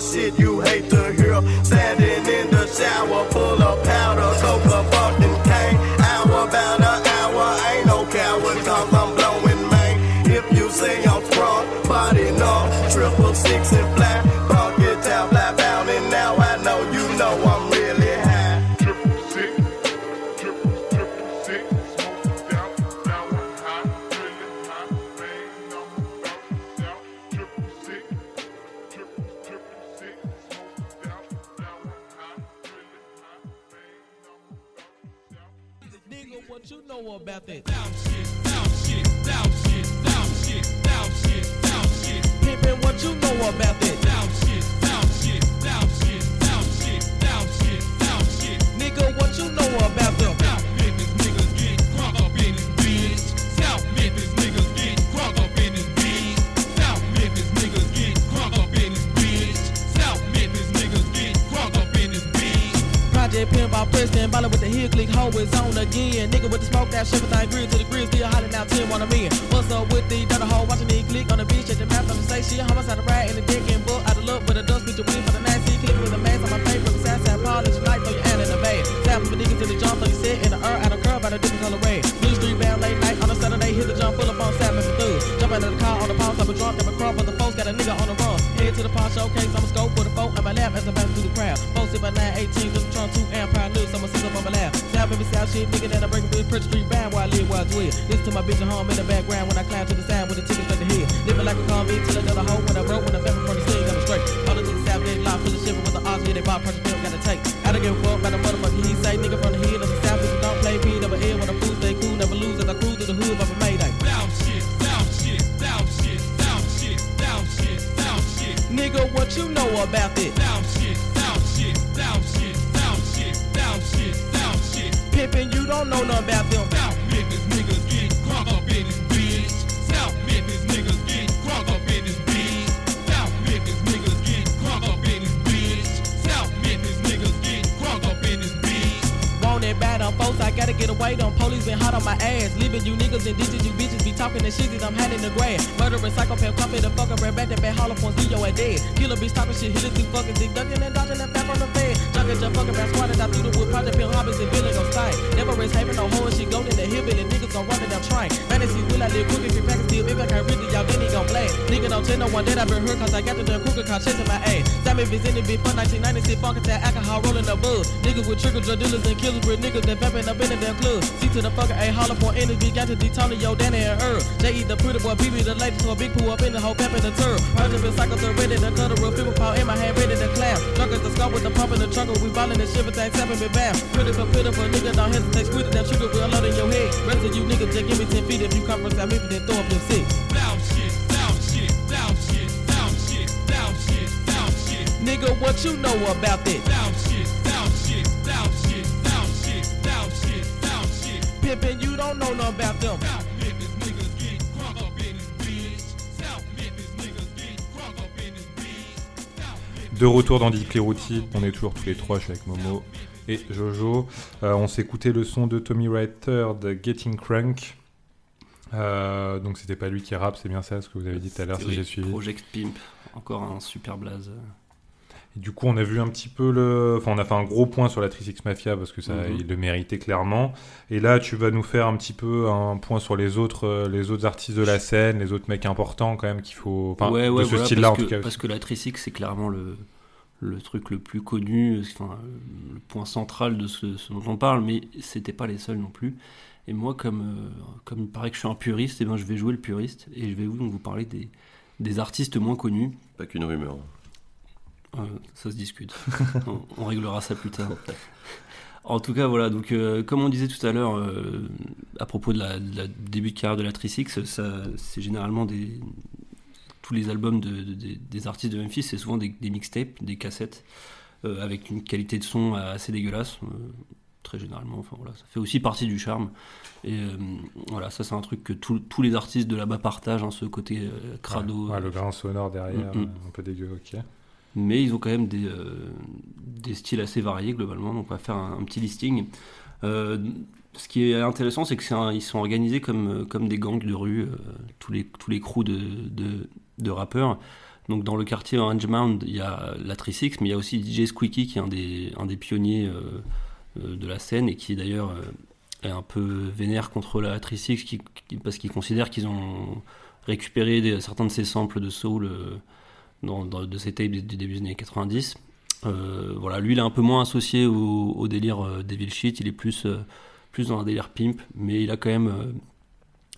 [SPEAKER 10] Shit you hate to. Know
[SPEAKER 9] about
[SPEAKER 11] it?
[SPEAKER 12] down shit, down shit, down shit, down shit, down shit, down shit.
[SPEAKER 11] Pimpin', you don't know nothing about them. Away. Them police been hot on my ass. Leaving you niggas and digits, you bitches be talking that shit that I'm hiding the grass. Murdering psychopath, copy the fucker, red back that bad hollow points, leave your ass dead. Killer bitch talking shit, hit it through fucking dick, ducking and dodging that back on the bed. Junkin' just fucking back squatting out through the wood, project pill hobbies and building gon' stay. Never risk having no hoe, she go in the hillbilly, niggas gon' run in them train. Fantasy will I live quick if you a steel, if I can't really, y'all then he gon' blast. Nigga don't tell no one that I been hurt, cause I got the damn crooked car chasing my ass. In the bitch for 1996, funkin' tag alcohol rolling the bud. Niggas with trigger drug dealers and killers with niggas that vamping up in the damn club. See to the fucker, a hollow for bitch, got to yo Danny and Earl. J.E. the pretty boy, BB the lady, so a big poo up in the whole pep in the turf. Urgent been cycles are ready to cut a real people power in my hand, ready to clap. Drunk as the skull with the pump in the trunk, we ballin' the shiver thing, seven me back. Critical, pitiful, nigga, don't hesitate, squid it, that trigger real loud in your head. Rest of you niggas, just give me 10 feet if you come from South Memphis, then throw up your six.
[SPEAKER 12] Down shit, down shit, down shit, down shit, down shit, down shit.
[SPEAKER 11] Nigga, what you know about that?
[SPEAKER 12] Down shit, shit.
[SPEAKER 11] Pimpin', you don't know nothing about them.
[SPEAKER 12] South Memphis niggas get crunk up in this bitch. South Memphis niggas get crunk up in this bitch. South Memphis.
[SPEAKER 1] De retour dans Deep Routy, on est toujours tous les trois, je suis avec Momo et Jojo. Euh, on s'est écouté le son de Tommy Writer de Getting Crunk. Euh, donc c'était pas lui qui rappe, c'est bien ça ce que vous avez dit tout à l'heure si j'ai suivi.
[SPEAKER 3] Project Pimp, encore un super blaze.
[SPEAKER 1] Et du coup, on a vu un petit peu le. Enfin, on a fait un gros point sur la 3X Mafia parce que ça,
[SPEAKER 3] Mhm.
[SPEAKER 1] il le méritait clairement. Et là, tu vas nous faire un petit peu un point sur les autres, euh, les autres artistes de la scène, les autres mecs importants quand même qu'il faut. Enfin,
[SPEAKER 3] ouais, ouais,
[SPEAKER 1] de ce
[SPEAKER 3] voilà,
[SPEAKER 1] style-là en
[SPEAKER 3] parce
[SPEAKER 1] tout
[SPEAKER 3] que,
[SPEAKER 1] cas.
[SPEAKER 3] Parce que la Tricix, c'est clairement le, le truc le plus connu, enfin, le point central de ce, ce dont on parle, mais c'était pas les seuls non plus. Et moi, comme, euh, comme il paraît que je suis un puriste, et ben, je vais jouer le puriste et je vais vous, donc vous parler des, des artistes moins connus.
[SPEAKER 2] Pas qu'une rumeur.
[SPEAKER 3] Ça se discute. [LAUGHS] on, on réglera ça plus tard. En tout cas, voilà. Donc, euh, comme on disait tout à l'heure, euh, à propos de la, de la début de carrière de la Tricix, ça, c'est généralement des tous les albums de, de- des- des artistes de Memphis, c'est souvent des, des mixtapes, des cassettes euh, avec une qualité de son assez dégueulasse. très généralement, enfin voilà, ça fait aussi partie du charme. Et voilà, ça c'est un truc que tous tous les artistes de là-bas partagent, hein, ce côté crado.
[SPEAKER 1] Ouais, le grain sonore derrière,
[SPEAKER 3] Mm, mm.
[SPEAKER 1] un peu dégueu, ok.
[SPEAKER 3] Mais ils ont quand même des, euh, des styles assez variés globalement, donc on va faire un, petit listing. Euh, ce qui est intéressant, c'est qu'ils sont organisés comme, des gangs de rue, euh, tous, les, tous les crews de, rappeurs. Donc dans le quartier Orange Mound, il y a la Tricix, mais il y a aussi DJ Squeaky qui est un des, pionniers de la scène et qui d'ailleurs est un peu vénère contre la Tricix qui, qui- parce qu'il considère qu'ils ont récupéré certains de ses samples de soul dans, dans- de ses tapes du début des années 90. Euh, voilà, lui il est un peu moins associé au, au délire euh, Devil Shit, il est plus, euh, plus dans un délire pimp, mais il a quand même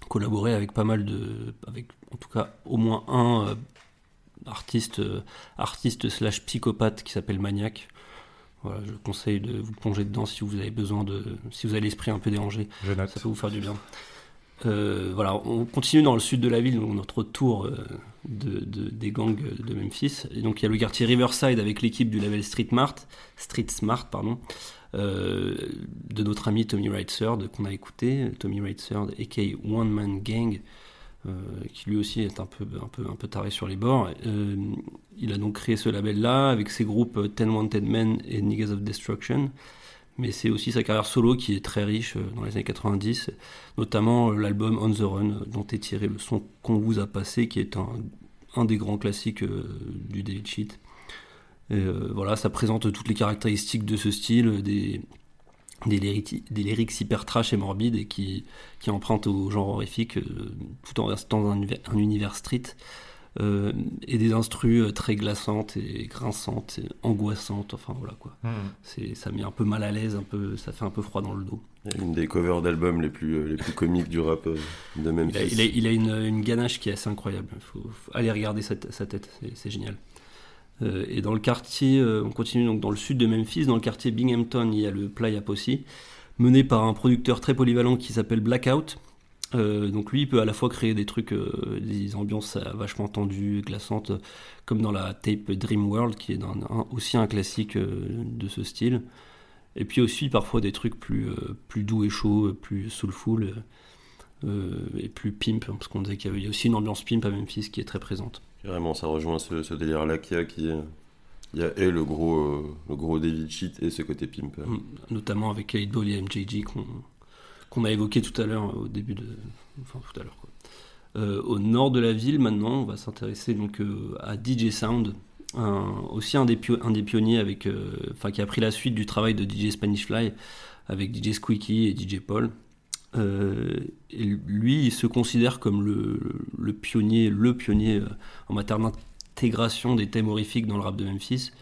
[SPEAKER 3] collaboré avec pas mal de. avec en tout cas au moins un artiste, artiste slash psychopathe qui s'appelle Maniac. Voilà, je conseille de vous plonger dedans si vous avez besoin de. si vous avez l'esprit un peu dérangé.
[SPEAKER 1] Je note.
[SPEAKER 3] Ça peut vous faire du bien. Euh, voilà, on continue dans le sud de la ville, notre tour euh, de, de- des gangs de Memphis. Et donc il y a le quartier Riverside avec l'équipe du label Street Smart, Street Smart pardon, euh, de notre ami Tommy Wright Third qu'on a écouté, Tommy Wright Third, aka One Man Gang. qui lui aussi est un peu, un peu, un peu taré sur les bords. Il a donc créé ce label-là avec ses groupes Ten Wanted Men et Niggas of Destruction. Mais c'est aussi sa carrière solo qui est très riche euh, dans les années 90, notamment euh, l'album On the Run, euh, dont est tiré le son qu'on vous a passé, qui est un, des grands classiques du David Sheet. Et, euh, voilà, ça présente toutes les caractéristiques de ce style, des, des, lyrics, hyper trash et morbides et qui, empruntent au genre horrifique tout en restant un, un univers street. Euh, et des instrus euh, très glaçantes et grinçantes, et angoissantes, enfin voilà quoi. C'est, ça met un peu mal à l'aise, un peu, ça fait un peu froid dans le dos.
[SPEAKER 2] Une des covers d'albums les plus, euh, les plus comiques du rap de Memphis.
[SPEAKER 3] Il a, il a- il a une, une ganache qui est assez incroyable. Il faut, faut aller regarder sa, tête, c'est, c'est génial. Euh, et dans le quartier, euh, on continue donc dans le sud de Memphis, dans le quartier Binghamton, il y a le Playa Posse, mené par un producteur très polyvalent qui s'appelle Blackout. Euh, donc lui, il peut à la fois créer des trucs, euh, des ambiances euh, vachement tendues, glaçantes, comme dans la tape Dream World, qui est un- aussi un classique euh, de ce style. Et puis aussi parfois des trucs plus, plus doux et chauds, plus soulful. et plus pimp, hein, parce qu'on disait qu'il y avait aussi une ambiance pimp à Memphis qui est très présente.
[SPEAKER 2] Vraiment, ça rejoint ce, ce délire-là qu'il y a, qui est- Il y a et le gros, le gros David Sheet et ce côté pimp.
[SPEAKER 3] Mm, Notamment avec Kate Ball et MJG qu'on qu'on a évoqué tout à l'heure au début de. Enfin, tout à l'heure quoi. Euh, au nord de la ville, maintenant, on va s'intéresser donc euh, à DJ Sound, un- aussi un des, pio- un des pionniers avec, euh, enfin, qui a pris la suite du travail de DJ Spanish Fly avec DJ Squeaky et DJ Paul. Et lui, il se considère comme le, pionnier, le pionnier en matière d'intégration des thèmes horrifiques dans le rap de Memphis.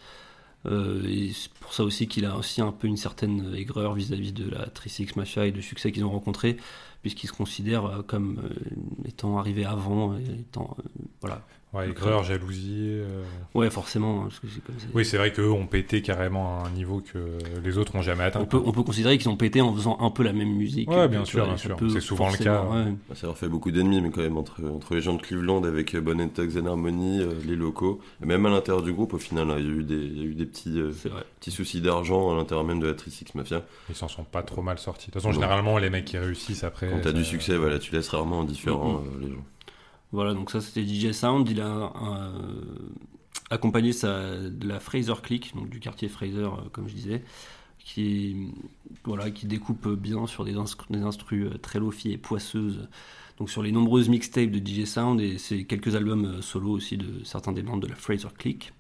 [SPEAKER 3] Euh, et c'est pour ça aussi qu'il a aussi un peu une certaine aigreur vis-à-vis de la 36 Mafia et du succès qu'ils ont rencontré, puisqu'il se considère euh, comme euh, étant arrivé avant, et étant euh, voilà.
[SPEAKER 1] Ouais, aigreur, jalousie. euh.
[SPEAKER 3] Ouais, forcément, hein, parce que c'est comme ça.
[SPEAKER 1] Oui, c'est vrai qu'eux ont pété carrément à un niveau que les autres n'ont jamais atteint.
[SPEAKER 3] On peut, on peut considérer qu'ils ont pété en faisant un peu la même musique.
[SPEAKER 1] Ouais, bien sûr, bien sûr. C'est souvent le cas.
[SPEAKER 3] ouais.
[SPEAKER 2] Ça leur fait beaucoup d'ennemis, mais quand même, entre, entre les gens de Cleveland avec euh, Bonnet Tugs and Harmony, euh, les locaux, et même à l'intérieur du groupe, au final, hein, il y a eu des, il y a eu des petits, euh, petits soucis d'argent à l'intérieur même de la 36 Mafia.
[SPEAKER 1] Ils s'en sont pas trop mal sortis. De toute façon,
[SPEAKER 2] Non.
[SPEAKER 1] généralement, les mecs qui réussissent après.
[SPEAKER 2] Quand t'as du succès, voilà, tu laisses rarement indifférent euh, les gens.
[SPEAKER 3] Voilà, donc ça c'était DJ Sound. Il a euh, accompagné sa, de la Fraser Click, donc du quartier Fraser, euh, comme je disais, qui, voilà, qui découpe bien sur des, instru- des instrus très lofi et poisseuses. Donc sur les nombreuses mixtapes de DJ Sound et c'est quelques albums solo aussi de certains des membres de la Fraser Click.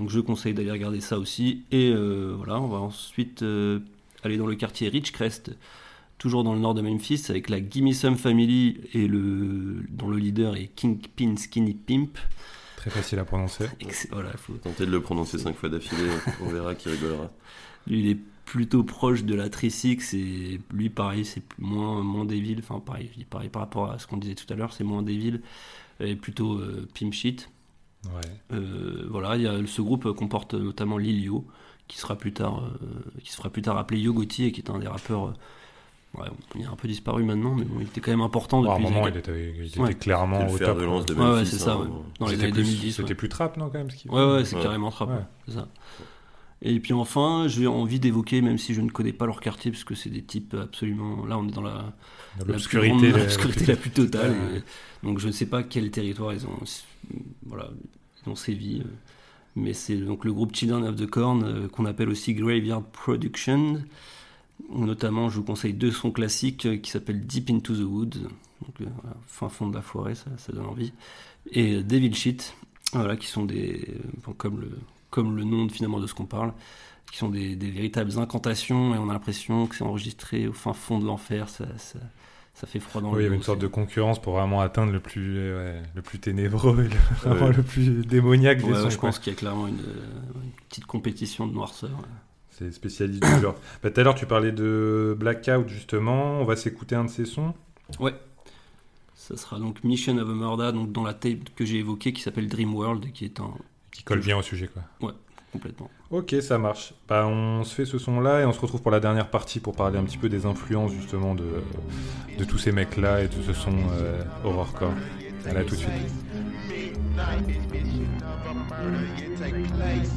[SPEAKER 3] Donc je conseille d'aller regarder ça aussi. Et euh, voilà, on va ensuite euh, aller dans le quartier Ridgecrest, toujours dans le nord de Memphis, avec la Gimme Some Family et le, dont le leader est Kingpin Skinny Pimp.
[SPEAKER 1] Très facile à prononcer.
[SPEAKER 3] Voilà, faut-
[SPEAKER 2] Tentez de le prononcer cinq fois d'affilée, on verra qui rigolera.
[SPEAKER 3] lui, il est plutôt proche de la Trisix et lui, pareil, c'est moins, moins Devil. Enfin, pareil, je dis pareil par rapport à ce qu'on disait tout à l'heure, c'est moins Devil et plutôt euh, Pimp Shit.
[SPEAKER 1] Ouais.
[SPEAKER 3] Euh, voilà, il y a, ce groupe comporte notamment Lilio, qui sera plus tard, euh, qui se fera plus tard appeler Yogoti et qui est un des rappeurs. Ouais, il est un peu disparu maintenant, mais bon, il était quand même important
[SPEAKER 1] À un
[SPEAKER 3] depuis. les
[SPEAKER 1] moment, il était, il était
[SPEAKER 3] Ouais.
[SPEAKER 1] clairement au top.
[SPEAKER 2] de lance de
[SPEAKER 3] Ouais, c'est ça,
[SPEAKER 2] hein.
[SPEAKER 3] ouais. Dans les
[SPEAKER 1] C'était
[SPEAKER 3] années
[SPEAKER 1] plus-
[SPEAKER 3] 2010.
[SPEAKER 1] C'était
[SPEAKER 3] ouais.
[SPEAKER 1] plus trap, non, quand même ce qu'il
[SPEAKER 3] Ouais, ouais, c'est
[SPEAKER 2] Ouais.
[SPEAKER 3] carrément trap.
[SPEAKER 1] Ouais.
[SPEAKER 3] ouais, c'est ça. Et puis enfin, j'ai envie d'évoquer, même si je ne connais pas leur quartier, parce que c'est des types absolument. Là, on est dans la, la
[SPEAKER 1] L'obscurité. la-
[SPEAKER 3] plus totale. Et donc je ne sais pas quel territoire ils ont, voilà, ils ont sévi. euh, Mais c'est donc le groupe Children of the Corn, euh, qu'on appelle aussi Graveyard Production. Notamment, je vous conseille deux sons classiques euh, qui s'appellent Deep Into the Woods, donc euh, voilà, fin fond de la forêt, ça, ça donne envie, et euh, Devil Shit, voilà, qui sont des, bon, comme le, comme le nom de- finalement de ce qu'on parle, qui sont des, des véritables incantations, et on a l'impression que c'est enregistré au fin fond de l'enfer, ça, ça, ça fait froid dans
[SPEAKER 1] Oui, il y
[SPEAKER 3] le
[SPEAKER 1] avait
[SPEAKER 3] dos,
[SPEAKER 1] une sorte de concurrence pour vraiment atteindre le plus, euh, ouais, le plus ténébreux et le, [LAUGHS] le plus démoniaque des
[SPEAKER 3] Ouais,
[SPEAKER 1] sons.
[SPEAKER 3] ouais, je
[SPEAKER 1] quoi.
[SPEAKER 3] pense qu'il y a clairement une, une petite compétition de noirceur. Ouais.
[SPEAKER 1] C'est spécialiste du genre. Bah, Tout à l'heure, tu parlais de Blackout, justement. On va s'écouter un de ses sons.
[SPEAKER 3] Ça sera donc Mission of a Murder, donc dans la tape que j'ai évoquée, qui s'appelle Dream World, et qui est un
[SPEAKER 1] qui colle bien au sujet, quoi.
[SPEAKER 3] complètement.
[SPEAKER 1] Ok, ça marche. Bah, on se fait ce son-là et on se retrouve pour la dernière partie pour parler un petit peu des influences, justement, de, de tous ces mecs-là et de ce son euh, horrorcore. Allez, à tout de suite.
[SPEAKER 10] Murder, it take place.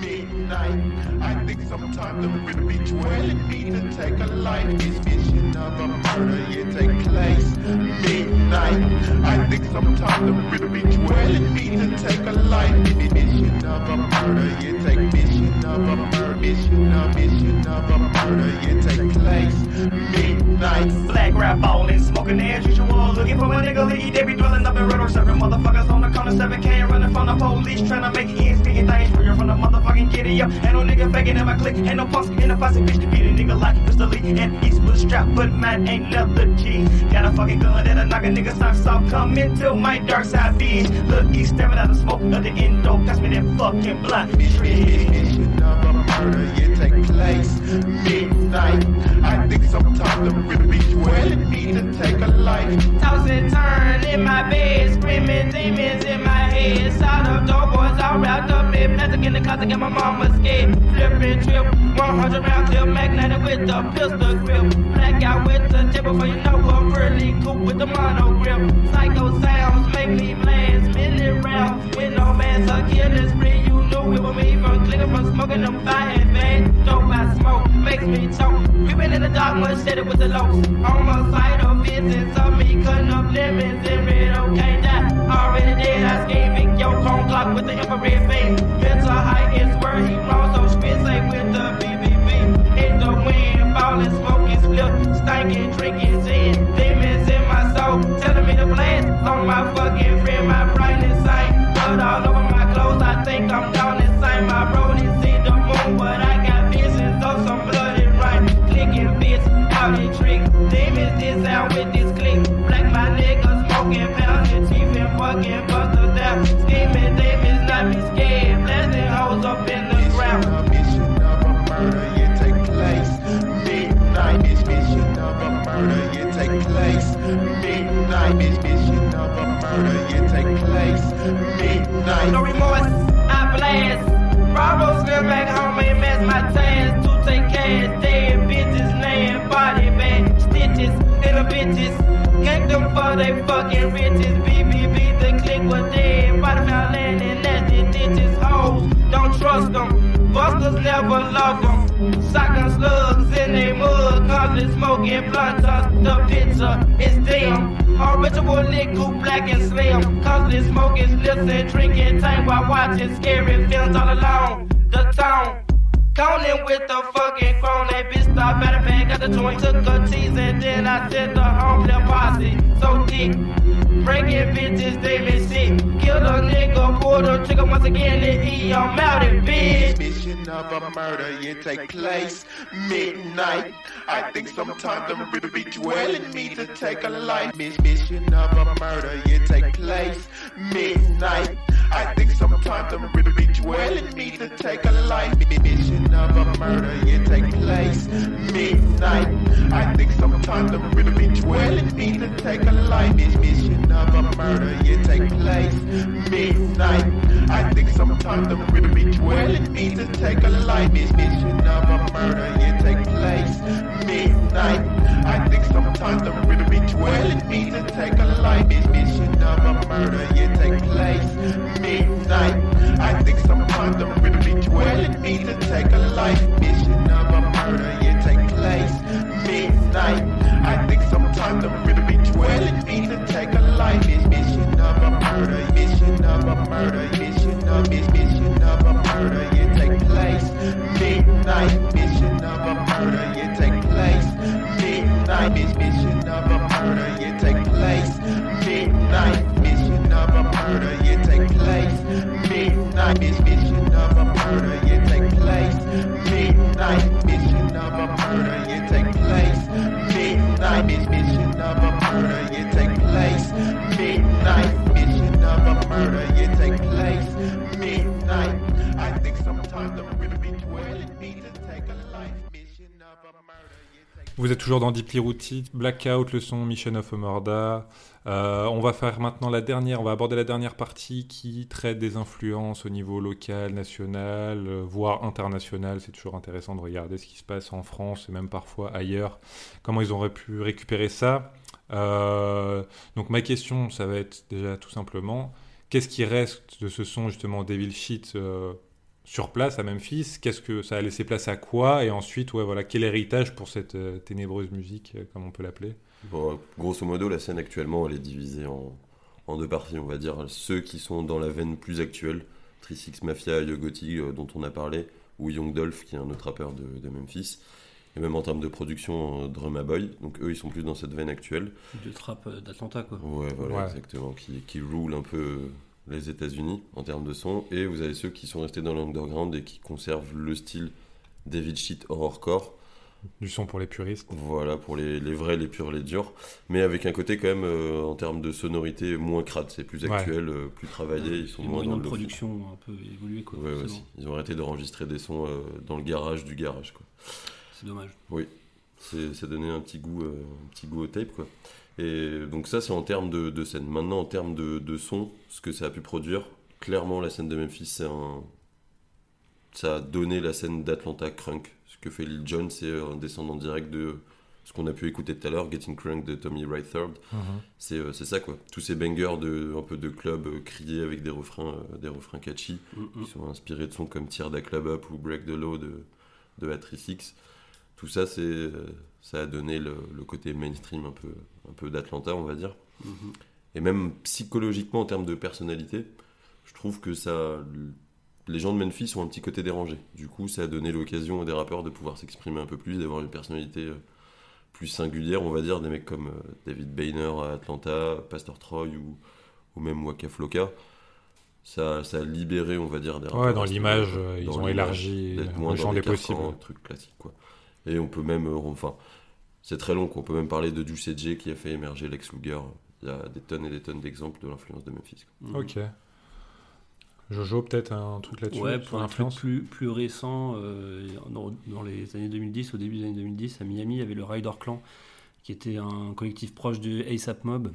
[SPEAKER 10] Midnight, I think sometimes the riddle be dwelling me to take a life. This mission of a murder, it take place midnight. I think sometimes the riddle be dwelling me to take a life. This mission of a murder, it take mission of a murder, mission of mission of a murder, it take place midnight.
[SPEAKER 6] Black rap ballin', smoking as usual. Looking for a nigga lead, they be dwelling up in red or serving motherfuckers on the corner, 7K running from the police, trying to make ends, meet speaking things real from the motherfucking kitty up. Ain't no nigga faking in my clique, ain't no punks in the fussy bitch to beat a nigga like Mr. Lee. And East was strapped, but mine ain't leather G. Got a fucking gun that'll knock a nigga socks off. Come into my dark side, bitch. Look, he's staring out the smoke of the endo. Pass me that fucking block, bitch.
[SPEAKER 10] Mission of a murder, it take place midnight. I think sometimes the riddle be dwelling me to take a life.
[SPEAKER 6] Toss and turn in my bed, screaming demons in my head. Of dope boys all wrapped up in plastic in the closet, got my mama scared. Flipping trip, 100 round clip, magnetic with the pistol grip. Black out with the tip before you know I'm really cool with the mono grip. Psycho sounds make me blast, million rounds with no mask. A killing spree, you knew it was me from clicking from smoking them fire bags. Dope I smoke makes me choke. Creeping in the dark, much said it was a low. Homicidal visits of me cutting up lemons and red, okay, die. Already dead, I scheme Vic, yo, chrome clock with the infrared beam. Mental height is where he flows, so spit say with the BBB. Hit the wind, falling, smoking, slip, stinking, drinking, gin. Demons in my soul, telling me to blast. On my fucking friend, my brain insane. Blood all over my clothes, I think I'm down insane. My road is in the moon, but I got visions of some bloody rain. Clicking bits, out in trick. Demons this out with this click. Black my nigga smoking, pounding teeth and fucking busters
[SPEAKER 10] midnight.
[SPEAKER 6] No remorse, I blast. Bravo slip back home and mess my task to take cash. Dead bitches laying body bag. Stitches in the bitches. Gank them for they fucking riches. BBB, the click was dead. Body found land in nasty ditches. Hoes, don't trust them. Busters never love them. Socking slugs in they mud. Cause they smoking blunt us. Uh, the pizza. is them. All ritual black and slim. They smoking lips and drinking tank while watching scary films all along the town. Coning with the fucking crown, that bitch start better bag got the joint, took a tease and then I sent the home the posse. So deep, breaking bitches, they been sick. Kill a nigga, pull the trigger once again, and eat I'm out it, bitch.
[SPEAKER 10] Mission of a murder, it take place midnight. I think sometimes the riddle be dwelling me to take a life. Mission of a murder, it take place midnight. I think sometimes the riddle be dwelling me to take a life. Mission of a murder, it take place midnight. I think sometimes the riddle be dwelling me to take a life. Miss mission of a murder, it take place midnight. I think sometimes the riddle be dwelling me to take a life. Miss mission of a murder, it take place midnight. I think sometimes the riddle be dwelling me to take a life. Miss mission of a murder, it take place midnight. I think sometimes the riddle be dwelling me to take a life. Mission of a murder, it take place midnight. I think sometimes the riddle be dwelling me to take a life. Miss mission of a murder, mission of a murder, mission of miss mission of a murder, it take place midnight. Mission of a murder, it take place midnight. Miss mission of a murder, it take place midnight. Midnight. Mission of a murder, it take place midnight. Mission of a murder, it take place midnight.
[SPEAKER 1] Vous êtes toujours dans Deeply Rooted, Blackout, le son Mission of a Murder. Euh, on va faire maintenant la dernière, on va aborder la dernière partie qui traite des influences au niveau local, national, euh, voire international. C'est toujours intéressant de regarder ce qui se passe en France et même parfois ailleurs, comment ils auraient pu récupérer ça. Euh, donc ma question, ça va être déjà tout simplement, qu'est-ce qui reste de ce son justement Devil Shit sur place à Memphis. Qu'est-ce que ça a laissé place à quoi Et ensuite, ouais, voilà, quel héritage pour cette euh, ténébreuse musique, euh, comme on peut l'appeler?
[SPEAKER 2] Bon, grosso modo, la scène actuellement, elle est divisée en, en deux parties, on va dire. Ceux qui sont dans la veine plus actuelle, 36 Mafia, Yogoti, euh, dont on a parlé, ou Young Dolph, qui est un autre rappeur de, de Memphis. Et même en termes de production, euh, Drum Boy. Donc eux, ils sont plus dans cette veine actuelle.
[SPEAKER 3] De trap euh, d'Atlanta, quoi.
[SPEAKER 2] Ouais, voilà,
[SPEAKER 1] Ouais.
[SPEAKER 2] exactement. Qui, qui roule un peu les États-Unis en termes de son. Et vous avez ceux qui sont restés dans l'underground et qui conservent le style David Shit Horrorcore.
[SPEAKER 1] Du son pour les puristes.
[SPEAKER 2] Voilà, pour les, les vrais, les purs, les durs. Mais avec un côté quand même, euh, en termes de sonorité, moins crade. C'est plus
[SPEAKER 1] Ouais.
[SPEAKER 2] actuel, euh, plus travaillé. Ils sont
[SPEAKER 3] Et
[SPEAKER 2] moins dans
[SPEAKER 3] une
[SPEAKER 2] le
[SPEAKER 3] production un peu évoluée, quoi.
[SPEAKER 2] Ouais, ouais,
[SPEAKER 3] forcément.
[SPEAKER 2] si. Ils ont arrêté d'enregistrer des sons euh, dans le garage du garage. Quoi.
[SPEAKER 3] C'est dommage.
[SPEAKER 2] C'est, ça donnait un petit goût, euh, un petit goût au tape, quoi. Et donc ça, c'est en termes de, de scène. Maintenant, en termes de, de son, ce que ça a pu produire, clairement, la scène de Memphis, c'est un... ça a donné la scène d'Atlanta Crunk. Ce que fait Lil Jon, c'est un descendant direct de ce qu'on a pu écouter tout à l'heure, Getting Crunk de Tommy Wright Third. C'est, euh, c'est ça, quoi. Tous ces bangers de, un peu de club euh, criés avec des refrains, euh, des refrains catchy
[SPEAKER 3] Mm, mm.
[SPEAKER 2] qui sont inspirés de sons comme Tear Da Club Up ou Break the Law de, de A36. Tout ça, c'est, euh, ça a donné le, le côté mainstream un peu, un peu d'Atlanta, on va dire.
[SPEAKER 3] Mhm.
[SPEAKER 2] Et même psychologiquement, en termes de personnalité, je trouve que ça, les gens de Memphis ont un petit côté dérangé. Du coup, ça a donné l'occasion à des rappeurs de pouvoir s'exprimer un peu plus, d'avoir une personnalité euh, plus singulière, on va dire. Des mecs comme euh, David Boehner à Atlanta, Pastor Troy ou, ou même Waka Flocka. Ça, ça a libéré, on va dire, des rappeurs.
[SPEAKER 1] Ouais, dans l'image, euh, ils ont élargi le champ des possibles.
[SPEAKER 2] trucs classiques, quoi. Et on peut même, euh, enfin, c'est très long, quoi. On peut même parler de Juice J qui a fait émerger Lex Luger. Il y a des tonnes et des tonnes d'exemples de l'influence de Memphis. quoi.
[SPEAKER 3] Mhm.
[SPEAKER 1] Ok. Jojo, peut-être un truc là-dessus
[SPEAKER 3] Ouais, pour un truc
[SPEAKER 1] l'influence
[SPEAKER 3] plus, plus récent, euh, dans, dans les années 2010, au début des années 2010, à Miami, il y avait le Rider Clan, qui était un collectif proche de ASAP Mob.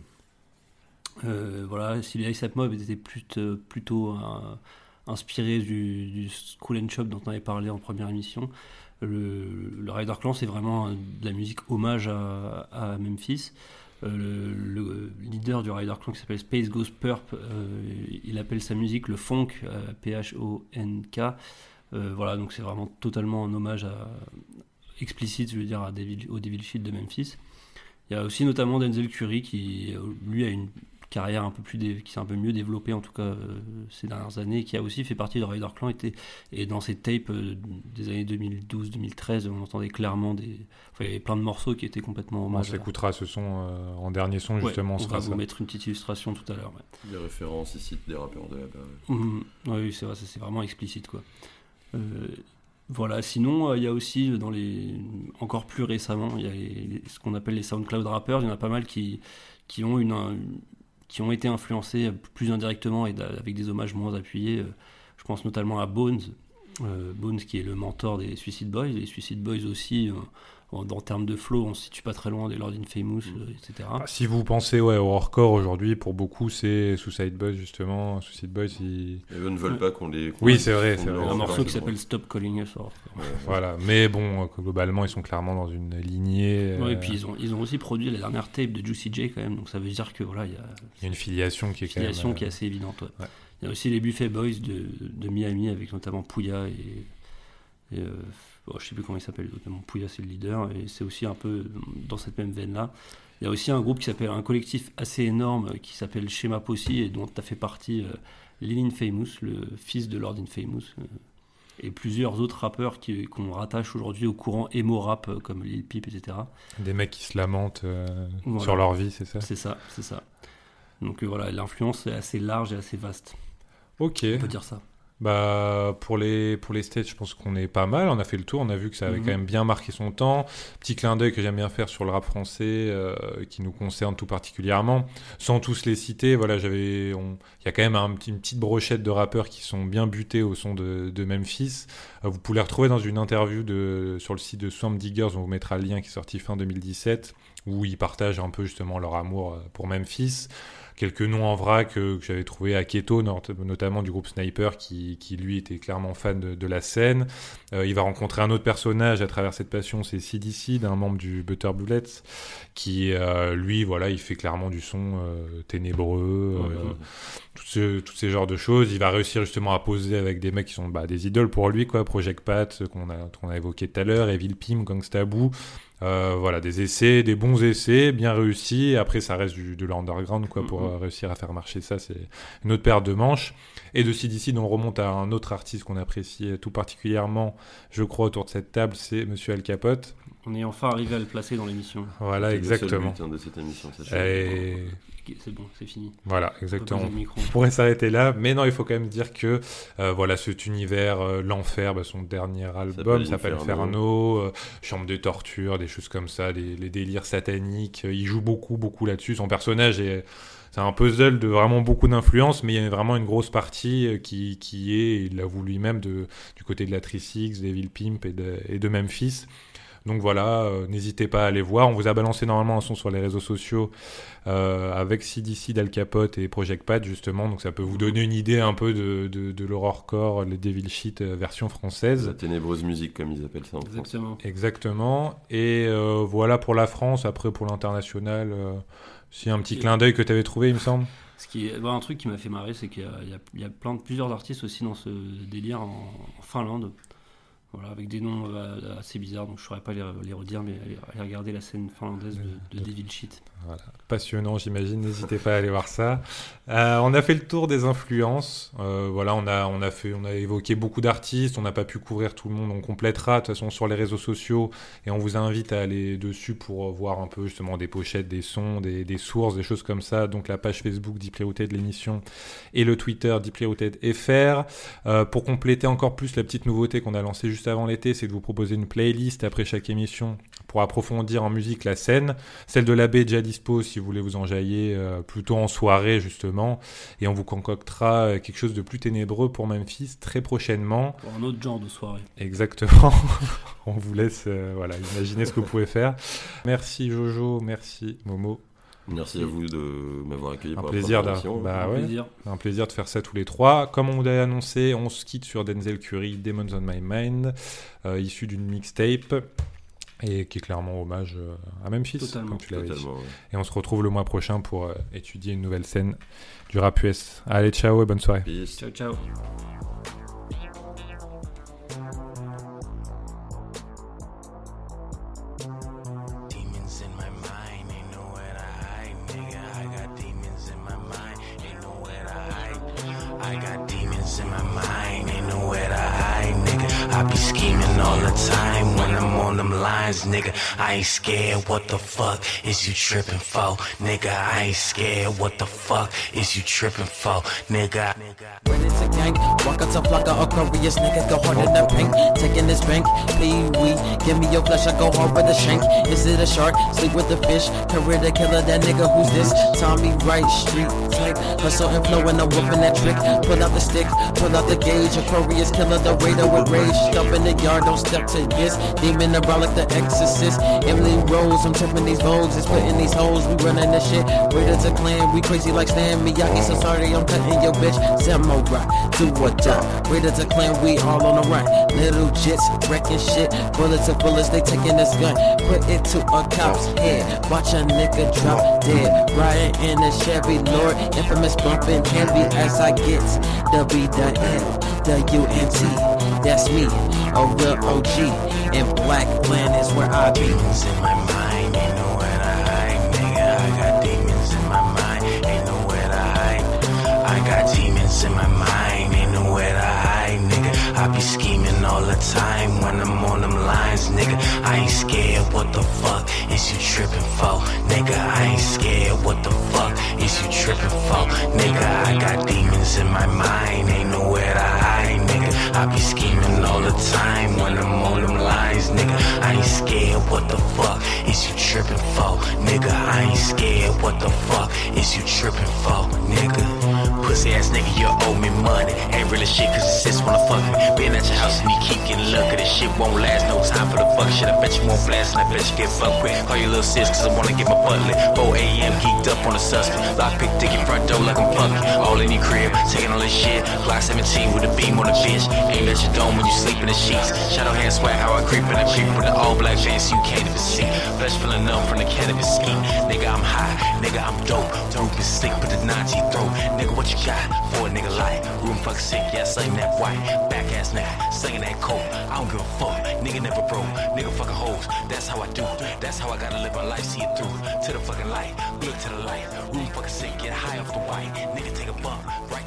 [SPEAKER 3] Euh, voilà, si les ASAP Mob étaient plutôt, plutôt euh, inspirés du, du School and Shop dont on avait parlé en première émission, le, le Rider Clan, c'est vraiment de la musique hommage à, Memphis. Euh, le, le leader du Rider Clan qui s'appelle Space Ghost Purp, euh, il appelle sa musique le funk, euh, P-H-O-N-K. Euh, voilà, donc c'est vraiment totalement un hommage explicite, je veux dire, Devil, au Devil Shield de Memphis. Il y a aussi notamment Denzel Curry qui, lui, a une carrière un peu plus dé- qui s'est un peu mieux développée en tout cas euh, ces dernières années qui a aussi fait partie de Rider Clan était, et dans ses tapes euh, des années 2012-2013 on entendait clairement des enfin, il y avait plein de morceaux qui étaient complètement
[SPEAKER 1] On s'écoutera ce son euh, en dernier son,
[SPEAKER 3] Ouais,
[SPEAKER 1] justement.
[SPEAKER 3] on
[SPEAKER 1] ce
[SPEAKER 3] va vous
[SPEAKER 1] ça.
[SPEAKER 3] mettre une petite illustration tout à l'heure ouais.
[SPEAKER 2] Des références ici, des rappeurs de là-bas. ouais.
[SPEAKER 3] Mhm. Oui, c'est vrai, ça, c'est vraiment explicite quoi. Euh, voilà, sinon euh, il y a aussi dans les encore plus récemment, il y a les- les- ce qu'on appelle les SoundCloud rappers, il y en a pas mal qui qui ont une, un- qui ont été influencés plus indirectement et avec des hommages moins appuyés. Euh, Je pense notamment à Bones, euh, Bones qui est le mentor des Suicide Boys. Les Suicide Boys aussi, euh, en, en termes de flow, on se situe pas très loin des Lord in Famous, euh, etc.
[SPEAKER 1] Ah, Si vous pensez ouais, au hardcore aujourd'hui, pour beaucoup, c'est Suicide Boys, justement. Suicide Boys, ils...
[SPEAKER 2] Eux ne veulent pas qu'on les.
[SPEAKER 1] Oui, c'est vrai, c'est
[SPEAKER 3] un morceau qui s'appelle Stop Calling Us Hardcore.
[SPEAKER 2] Ouais,
[SPEAKER 1] Voilà. Mais bon, euh, globalement, ils sont clairement dans une lignée.
[SPEAKER 3] Ouais,
[SPEAKER 1] euh,
[SPEAKER 3] et puis ils ont, ils ont aussi produit la dernière tape de Juicy J quand même, donc ça veut dire que voilà, il y a
[SPEAKER 1] Il y a une filiation qui est
[SPEAKER 3] une
[SPEAKER 1] quand même.
[SPEAKER 3] filiation
[SPEAKER 1] euh,
[SPEAKER 3] qui est assez évidente. ouais.
[SPEAKER 1] ouais.
[SPEAKER 3] Il y a aussi les Buffet Boys de, de Miami avec notamment Pouya et, et, euh, bon, je sais plus comment il s'appelle, notamment Pouya c'est le leader et c'est aussi un peu dans cette même veine là. Il y a aussi un groupe qui s'appelle un collectif assez énorme euh, qui s'appelle Shema Posse et dont tu as fait partie euh, Lil Infamous, le fils de Lord Infamous. euh, et plusieurs autres rappeurs qui- qu'on rattache aujourd'hui au courant emo rap euh, comme Lil Peep, etc.
[SPEAKER 1] Des mecs qui se lamentent euh,
[SPEAKER 3] Voilà.
[SPEAKER 1] sur leur vie, c'est ça?
[SPEAKER 3] C'est ça, c'est ça. Donc voilà, l'influence est assez large et assez vaste,
[SPEAKER 1] Ok.
[SPEAKER 3] on peut dire ça.
[SPEAKER 1] Bah, pour les, pour les stages, je pense qu'on est pas mal. On a fait le tour, on a vu que ça avait
[SPEAKER 3] Mhm.
[SPEAKER 1] quand même bien marqué son temps. Petit clin d'œil que j'aime bien faire sur le rap français, euh, qui nous concerne tout particulièrement. Sans tous les citer, voilà, j'avais, il y a quand même un une petite brochette de rappeurs qui sont bien butés au son de, de Memphis. Euh, vous pouvez les retrouver dans une interview de, sur le site de Swamp Diggers, on vous mettra le lien qui est sorti fin 2017, où ils partagent un peu justement leur amour euh, pour Memphis. Quelques noms en vrac euh, que j'avais trouvé à Keto, not- notamment du groupe Sniper, qui, qui, lui était clairement fan de, de la scène. Euh, il va rencontrer un autre personnage à travers cette passion, c'est CDC, un membre du Butter Bullets, qui euh, lui, voilà, il fait clairement du son euh, ténébreux,
[SPEAKER 2] Ouais,
[SPEAKER 1] tous ce, ces genres de choses. Il va réussir justement à poser avec des mecs qui sont bah, des idoles pour lui, quoi. Project Pat, qu'on a, a évoqué tout à l'heure, Evil Pim, Gangsta Boo. Euh, voilà, des essais, des bons essais, bien réussis. Après, ça reste du, de l'underground, quoi, pour
[SPEAKER 2] Mhm.
[SPEAKER 1] euh, réussir à faire marcher ça. C'est une autre paire de manches. Et de CDC, on remonte à un autre artiste qu'on apprécie tout particulièrement, je crois, autour de cette table, c'est Monsieur Al Capote.
[SPEAKER 3] On est enfin arrivé à le placer dans l'émission.
[SPEAKER 1] Voilà,
[SPEAKER 2] C'est le
[SPEAKER 1] exactement.
[SPEAKER 2] but, hein, de cette émission.
[SPEAKER 1] Et
[SPEAKER 3] C'est bon, c'est fini.
[SPEAKER 1] voilà, exactement. On pourrait s'arrêter là, mais non, il faut quand même dire que euh, voilà, cet univers, euh, l'enfer, bah, son dernier album
[SPEAKER 2] s'appelle
[SPEAKER 1] s'appelle
[SPEAKER 2] Inferno.
[SPEAKER 1] Euh, chambre de torture, des choses comme ça, des, les délires sataniques. euh, il joue beaucoup, beaucoup là-dessus. Son personnage est c'est un puzzle de vraiment beaucoup d'influence, mais il y a vraiment une grosse partie qui, qui est, il l'avoue lui-même, de, du côté de la 36, d'Evil Pimp et de, et de Memphis. Donc voilà, euh, n'hésitez pas à aller voir. On vous a balancé normalement un son sur les réseaux sociaux euh, avec CDC, Dal Capote et Project Pat justement. Donc ça peut vous donner une idée un peu de, de, de l'horrorcore, les Devil Shit euh, version française.
[SPEAKER 2] La ténébreuse musique, comme ils appellent ça en France.
[SPEAKER 3] Exactement.
[SPEAKER 1] Exactement. Et euh, voilà pour la France. Après pour l'international, euh, si un petit clin d'œil que tu avais trouvé, il me semble.
[SPEAKER 3] Ce qui est, bah, un truc qui m'a fait marrer, c'est qu'il y a, il y a- il y a plein de, plusieurs artistes aussi dans ce délire en, en Finlande. Voilà, avec des noms euh, assez bizarres, donc je ne saurais pas les, les redire, mais allez, allez regarder la scène finlandaise de, de Devil Shit.
[SPEAKER 1] Passionnant, j'imagine. N'hésitez pas à aller voir ça. Euh, on a fait le tour des influences. Euh, voilà, on a, on a fait, on a évoqué beaucoup d'artistes. On n'a pas pu couvrir tout le monde. On complétera de toute façon sur les réseaux sociaux et on vous invite à aller dessus pour voir un peu justement des pochettes, des sons, des, sources, des choses comme ça. Donc la page Facebook Deeply de l'émission et le Twitter Deeply FR. Euh, pour compléter encore plus la petite nouveauté qu'on a lancée juste avant l'été, c'est de vous proposer une playlist après chaque émission pour approfondir en musique la scène. Celle de l'abbé est déjà dispo si vous voulez vous enjailler euh, plutôt en soirée justement. Et on vous concoctera euh, quelque chose de plus ténébreux pour Memphis très prochainement.
[SPEAKER 3] Pour un autre genre de soirée.
[SPEAKER 1] Exactement. [LAUGHS] on vous laisse euh, voilà, imaginer ce que vous pouvez faire. Merci Jojo, merci Momo.
[SPEAKER 2] Merci à vous de m'avoir accueilli
[SPEAKER 1] Un
[SPEAKER 2] pour
[SPEAKER 1] plaisir,
[SPEAKER 2] la
[SPEAKER 1] bah
[SPEAKER 3] Un
[SPEAKER 1] ouais,
[SPEAKER 3] plaisir.
[SPEAKER 1] un plaisir de faire ça tous les trois. Comme on vous l'avait annoncé, on se quitte sur Denzel Curry, Demons on My Mind, euh, issu d'une mixtape et qui est clairement hommage euh, à Memphis,
[SPEAKER 3] Totalement.
[SPEAKER 1] comme tu l'avais dit.
[SPEAKER 2] Ouais.
[SPEAKER 1] Et on se retrouve le mois prochain pour euh, étudier une nouvelle scène du rap US. Allez, ciao et bonne soirée.
[SPEAKER 2] Peace.
[SPEAKER 3] Ciao, ciao.
[SPEAKER 13] Lines, nigga. I ain't scared, what the fuck is you tripping for, nigga? I ain't scared, what the fuck is you tripping for, nigga?
[SPEAKER 8] When it's a gang, walk out to flock of Aquarius, nigga, go harder than paint. Taking this bank, Pee Wee, give me your flesh, I go hard with a shank. Is it a shark? Sleep with the fish. Career the killer, that nigga, who's this? Tommy Wright, street type. Hustle and flow and I'm whooping that trick. Pull out the stick, pull out the gauge. Aquarius killer, the radar with rage. Stuff in the yard, don't step to this. Demon around like the exorcist. Emily Rose, I'm tripping these vogues, it's putting these hoes, we running this shit. Raided to clan, we crazy like Stan Miyagi, so sorry, I'm cutting your bitch. Samurai, do or die. Raided to clan, we all on the run. Little jits, wrecking shit. Bullets to bullets, they taking this gun. Put it to a cop's head. Watch a nigga drop dead. Riding in a Chevy Lord, infamous bumping heavy as I get. The B, the L, the U, and T. That's me, a real OG. And Black Land is where I be.
[SPEAKER 13] Demons in my mind, ain't nowhere to hide, nigga. I got demons in my mind, ain't nowhere to hide. I got demons in my mind, ain't nowhere to hide, nigga. I be scheming all the time when I'm on them lines, nigga. I ain't scared, what the fuck is you tripping for, nigga? I ain't scared, what the fuck is you tripping for, nigga? I got demons in my mind, ain't nowhere. I be scheming all the time when I'm on them lines, nigga. I ain't scared, what the fuck is you tripping for, nigga? I ain't scared, what the fuck is you tripping for, nigga? Pussy ass nigga, you owe me money. Ain't really shit, cause the sis wanna fuck me. Been at your house and you keep getting lucky. This shit won't last no time for the fuck. shit. I bet you won't blast and I bet you get fucked with. Call your little sis cause I wanna get my butt lit. 4 a.m. geeked up on the suspect. Lockpick dick in front door like I'm punky. All in your crib, taking all this shit. Glock 17 with a beam on the bitch. Aim at your dome when you sleep in the sheets. Shadow hand swag how I creep in the creep with the all black pants you can't even see. Flesh feeling up from the cannabis ski. Nigga, I'm high. Nigga, I'm dope. Dope is sick, but the Nazi throat. Nigga, what you got for a nigga like? Room fuck sick, yeah, sing that white. Back ass nigga, singing that cold. I don't give a fuck. Nigga never broke. Nigga fucking hoes. That's how I do. That's how I gotta live my life. See it through to the fucking light. Look to the light. Room fucking sick, get high off the white. Nigga take a bump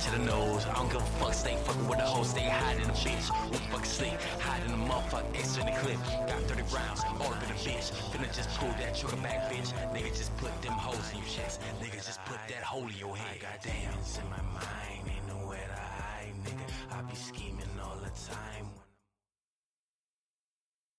[SPEAKER 13] to the nose. I don't give a fuck. Stay fucking with the hoe. Stay hide in the bitch. Room fucking sleep? hide in the motherfucker. Extra in the clip. Got 30 rounds all up in the bitch. Finna just pull that trigger back, bitch. Nigga just put them hoes in your chest. Nigga just put that hole in your head. Goddamn. in my mind, ain't nowhere to hide, nigga. I be scheming all the time.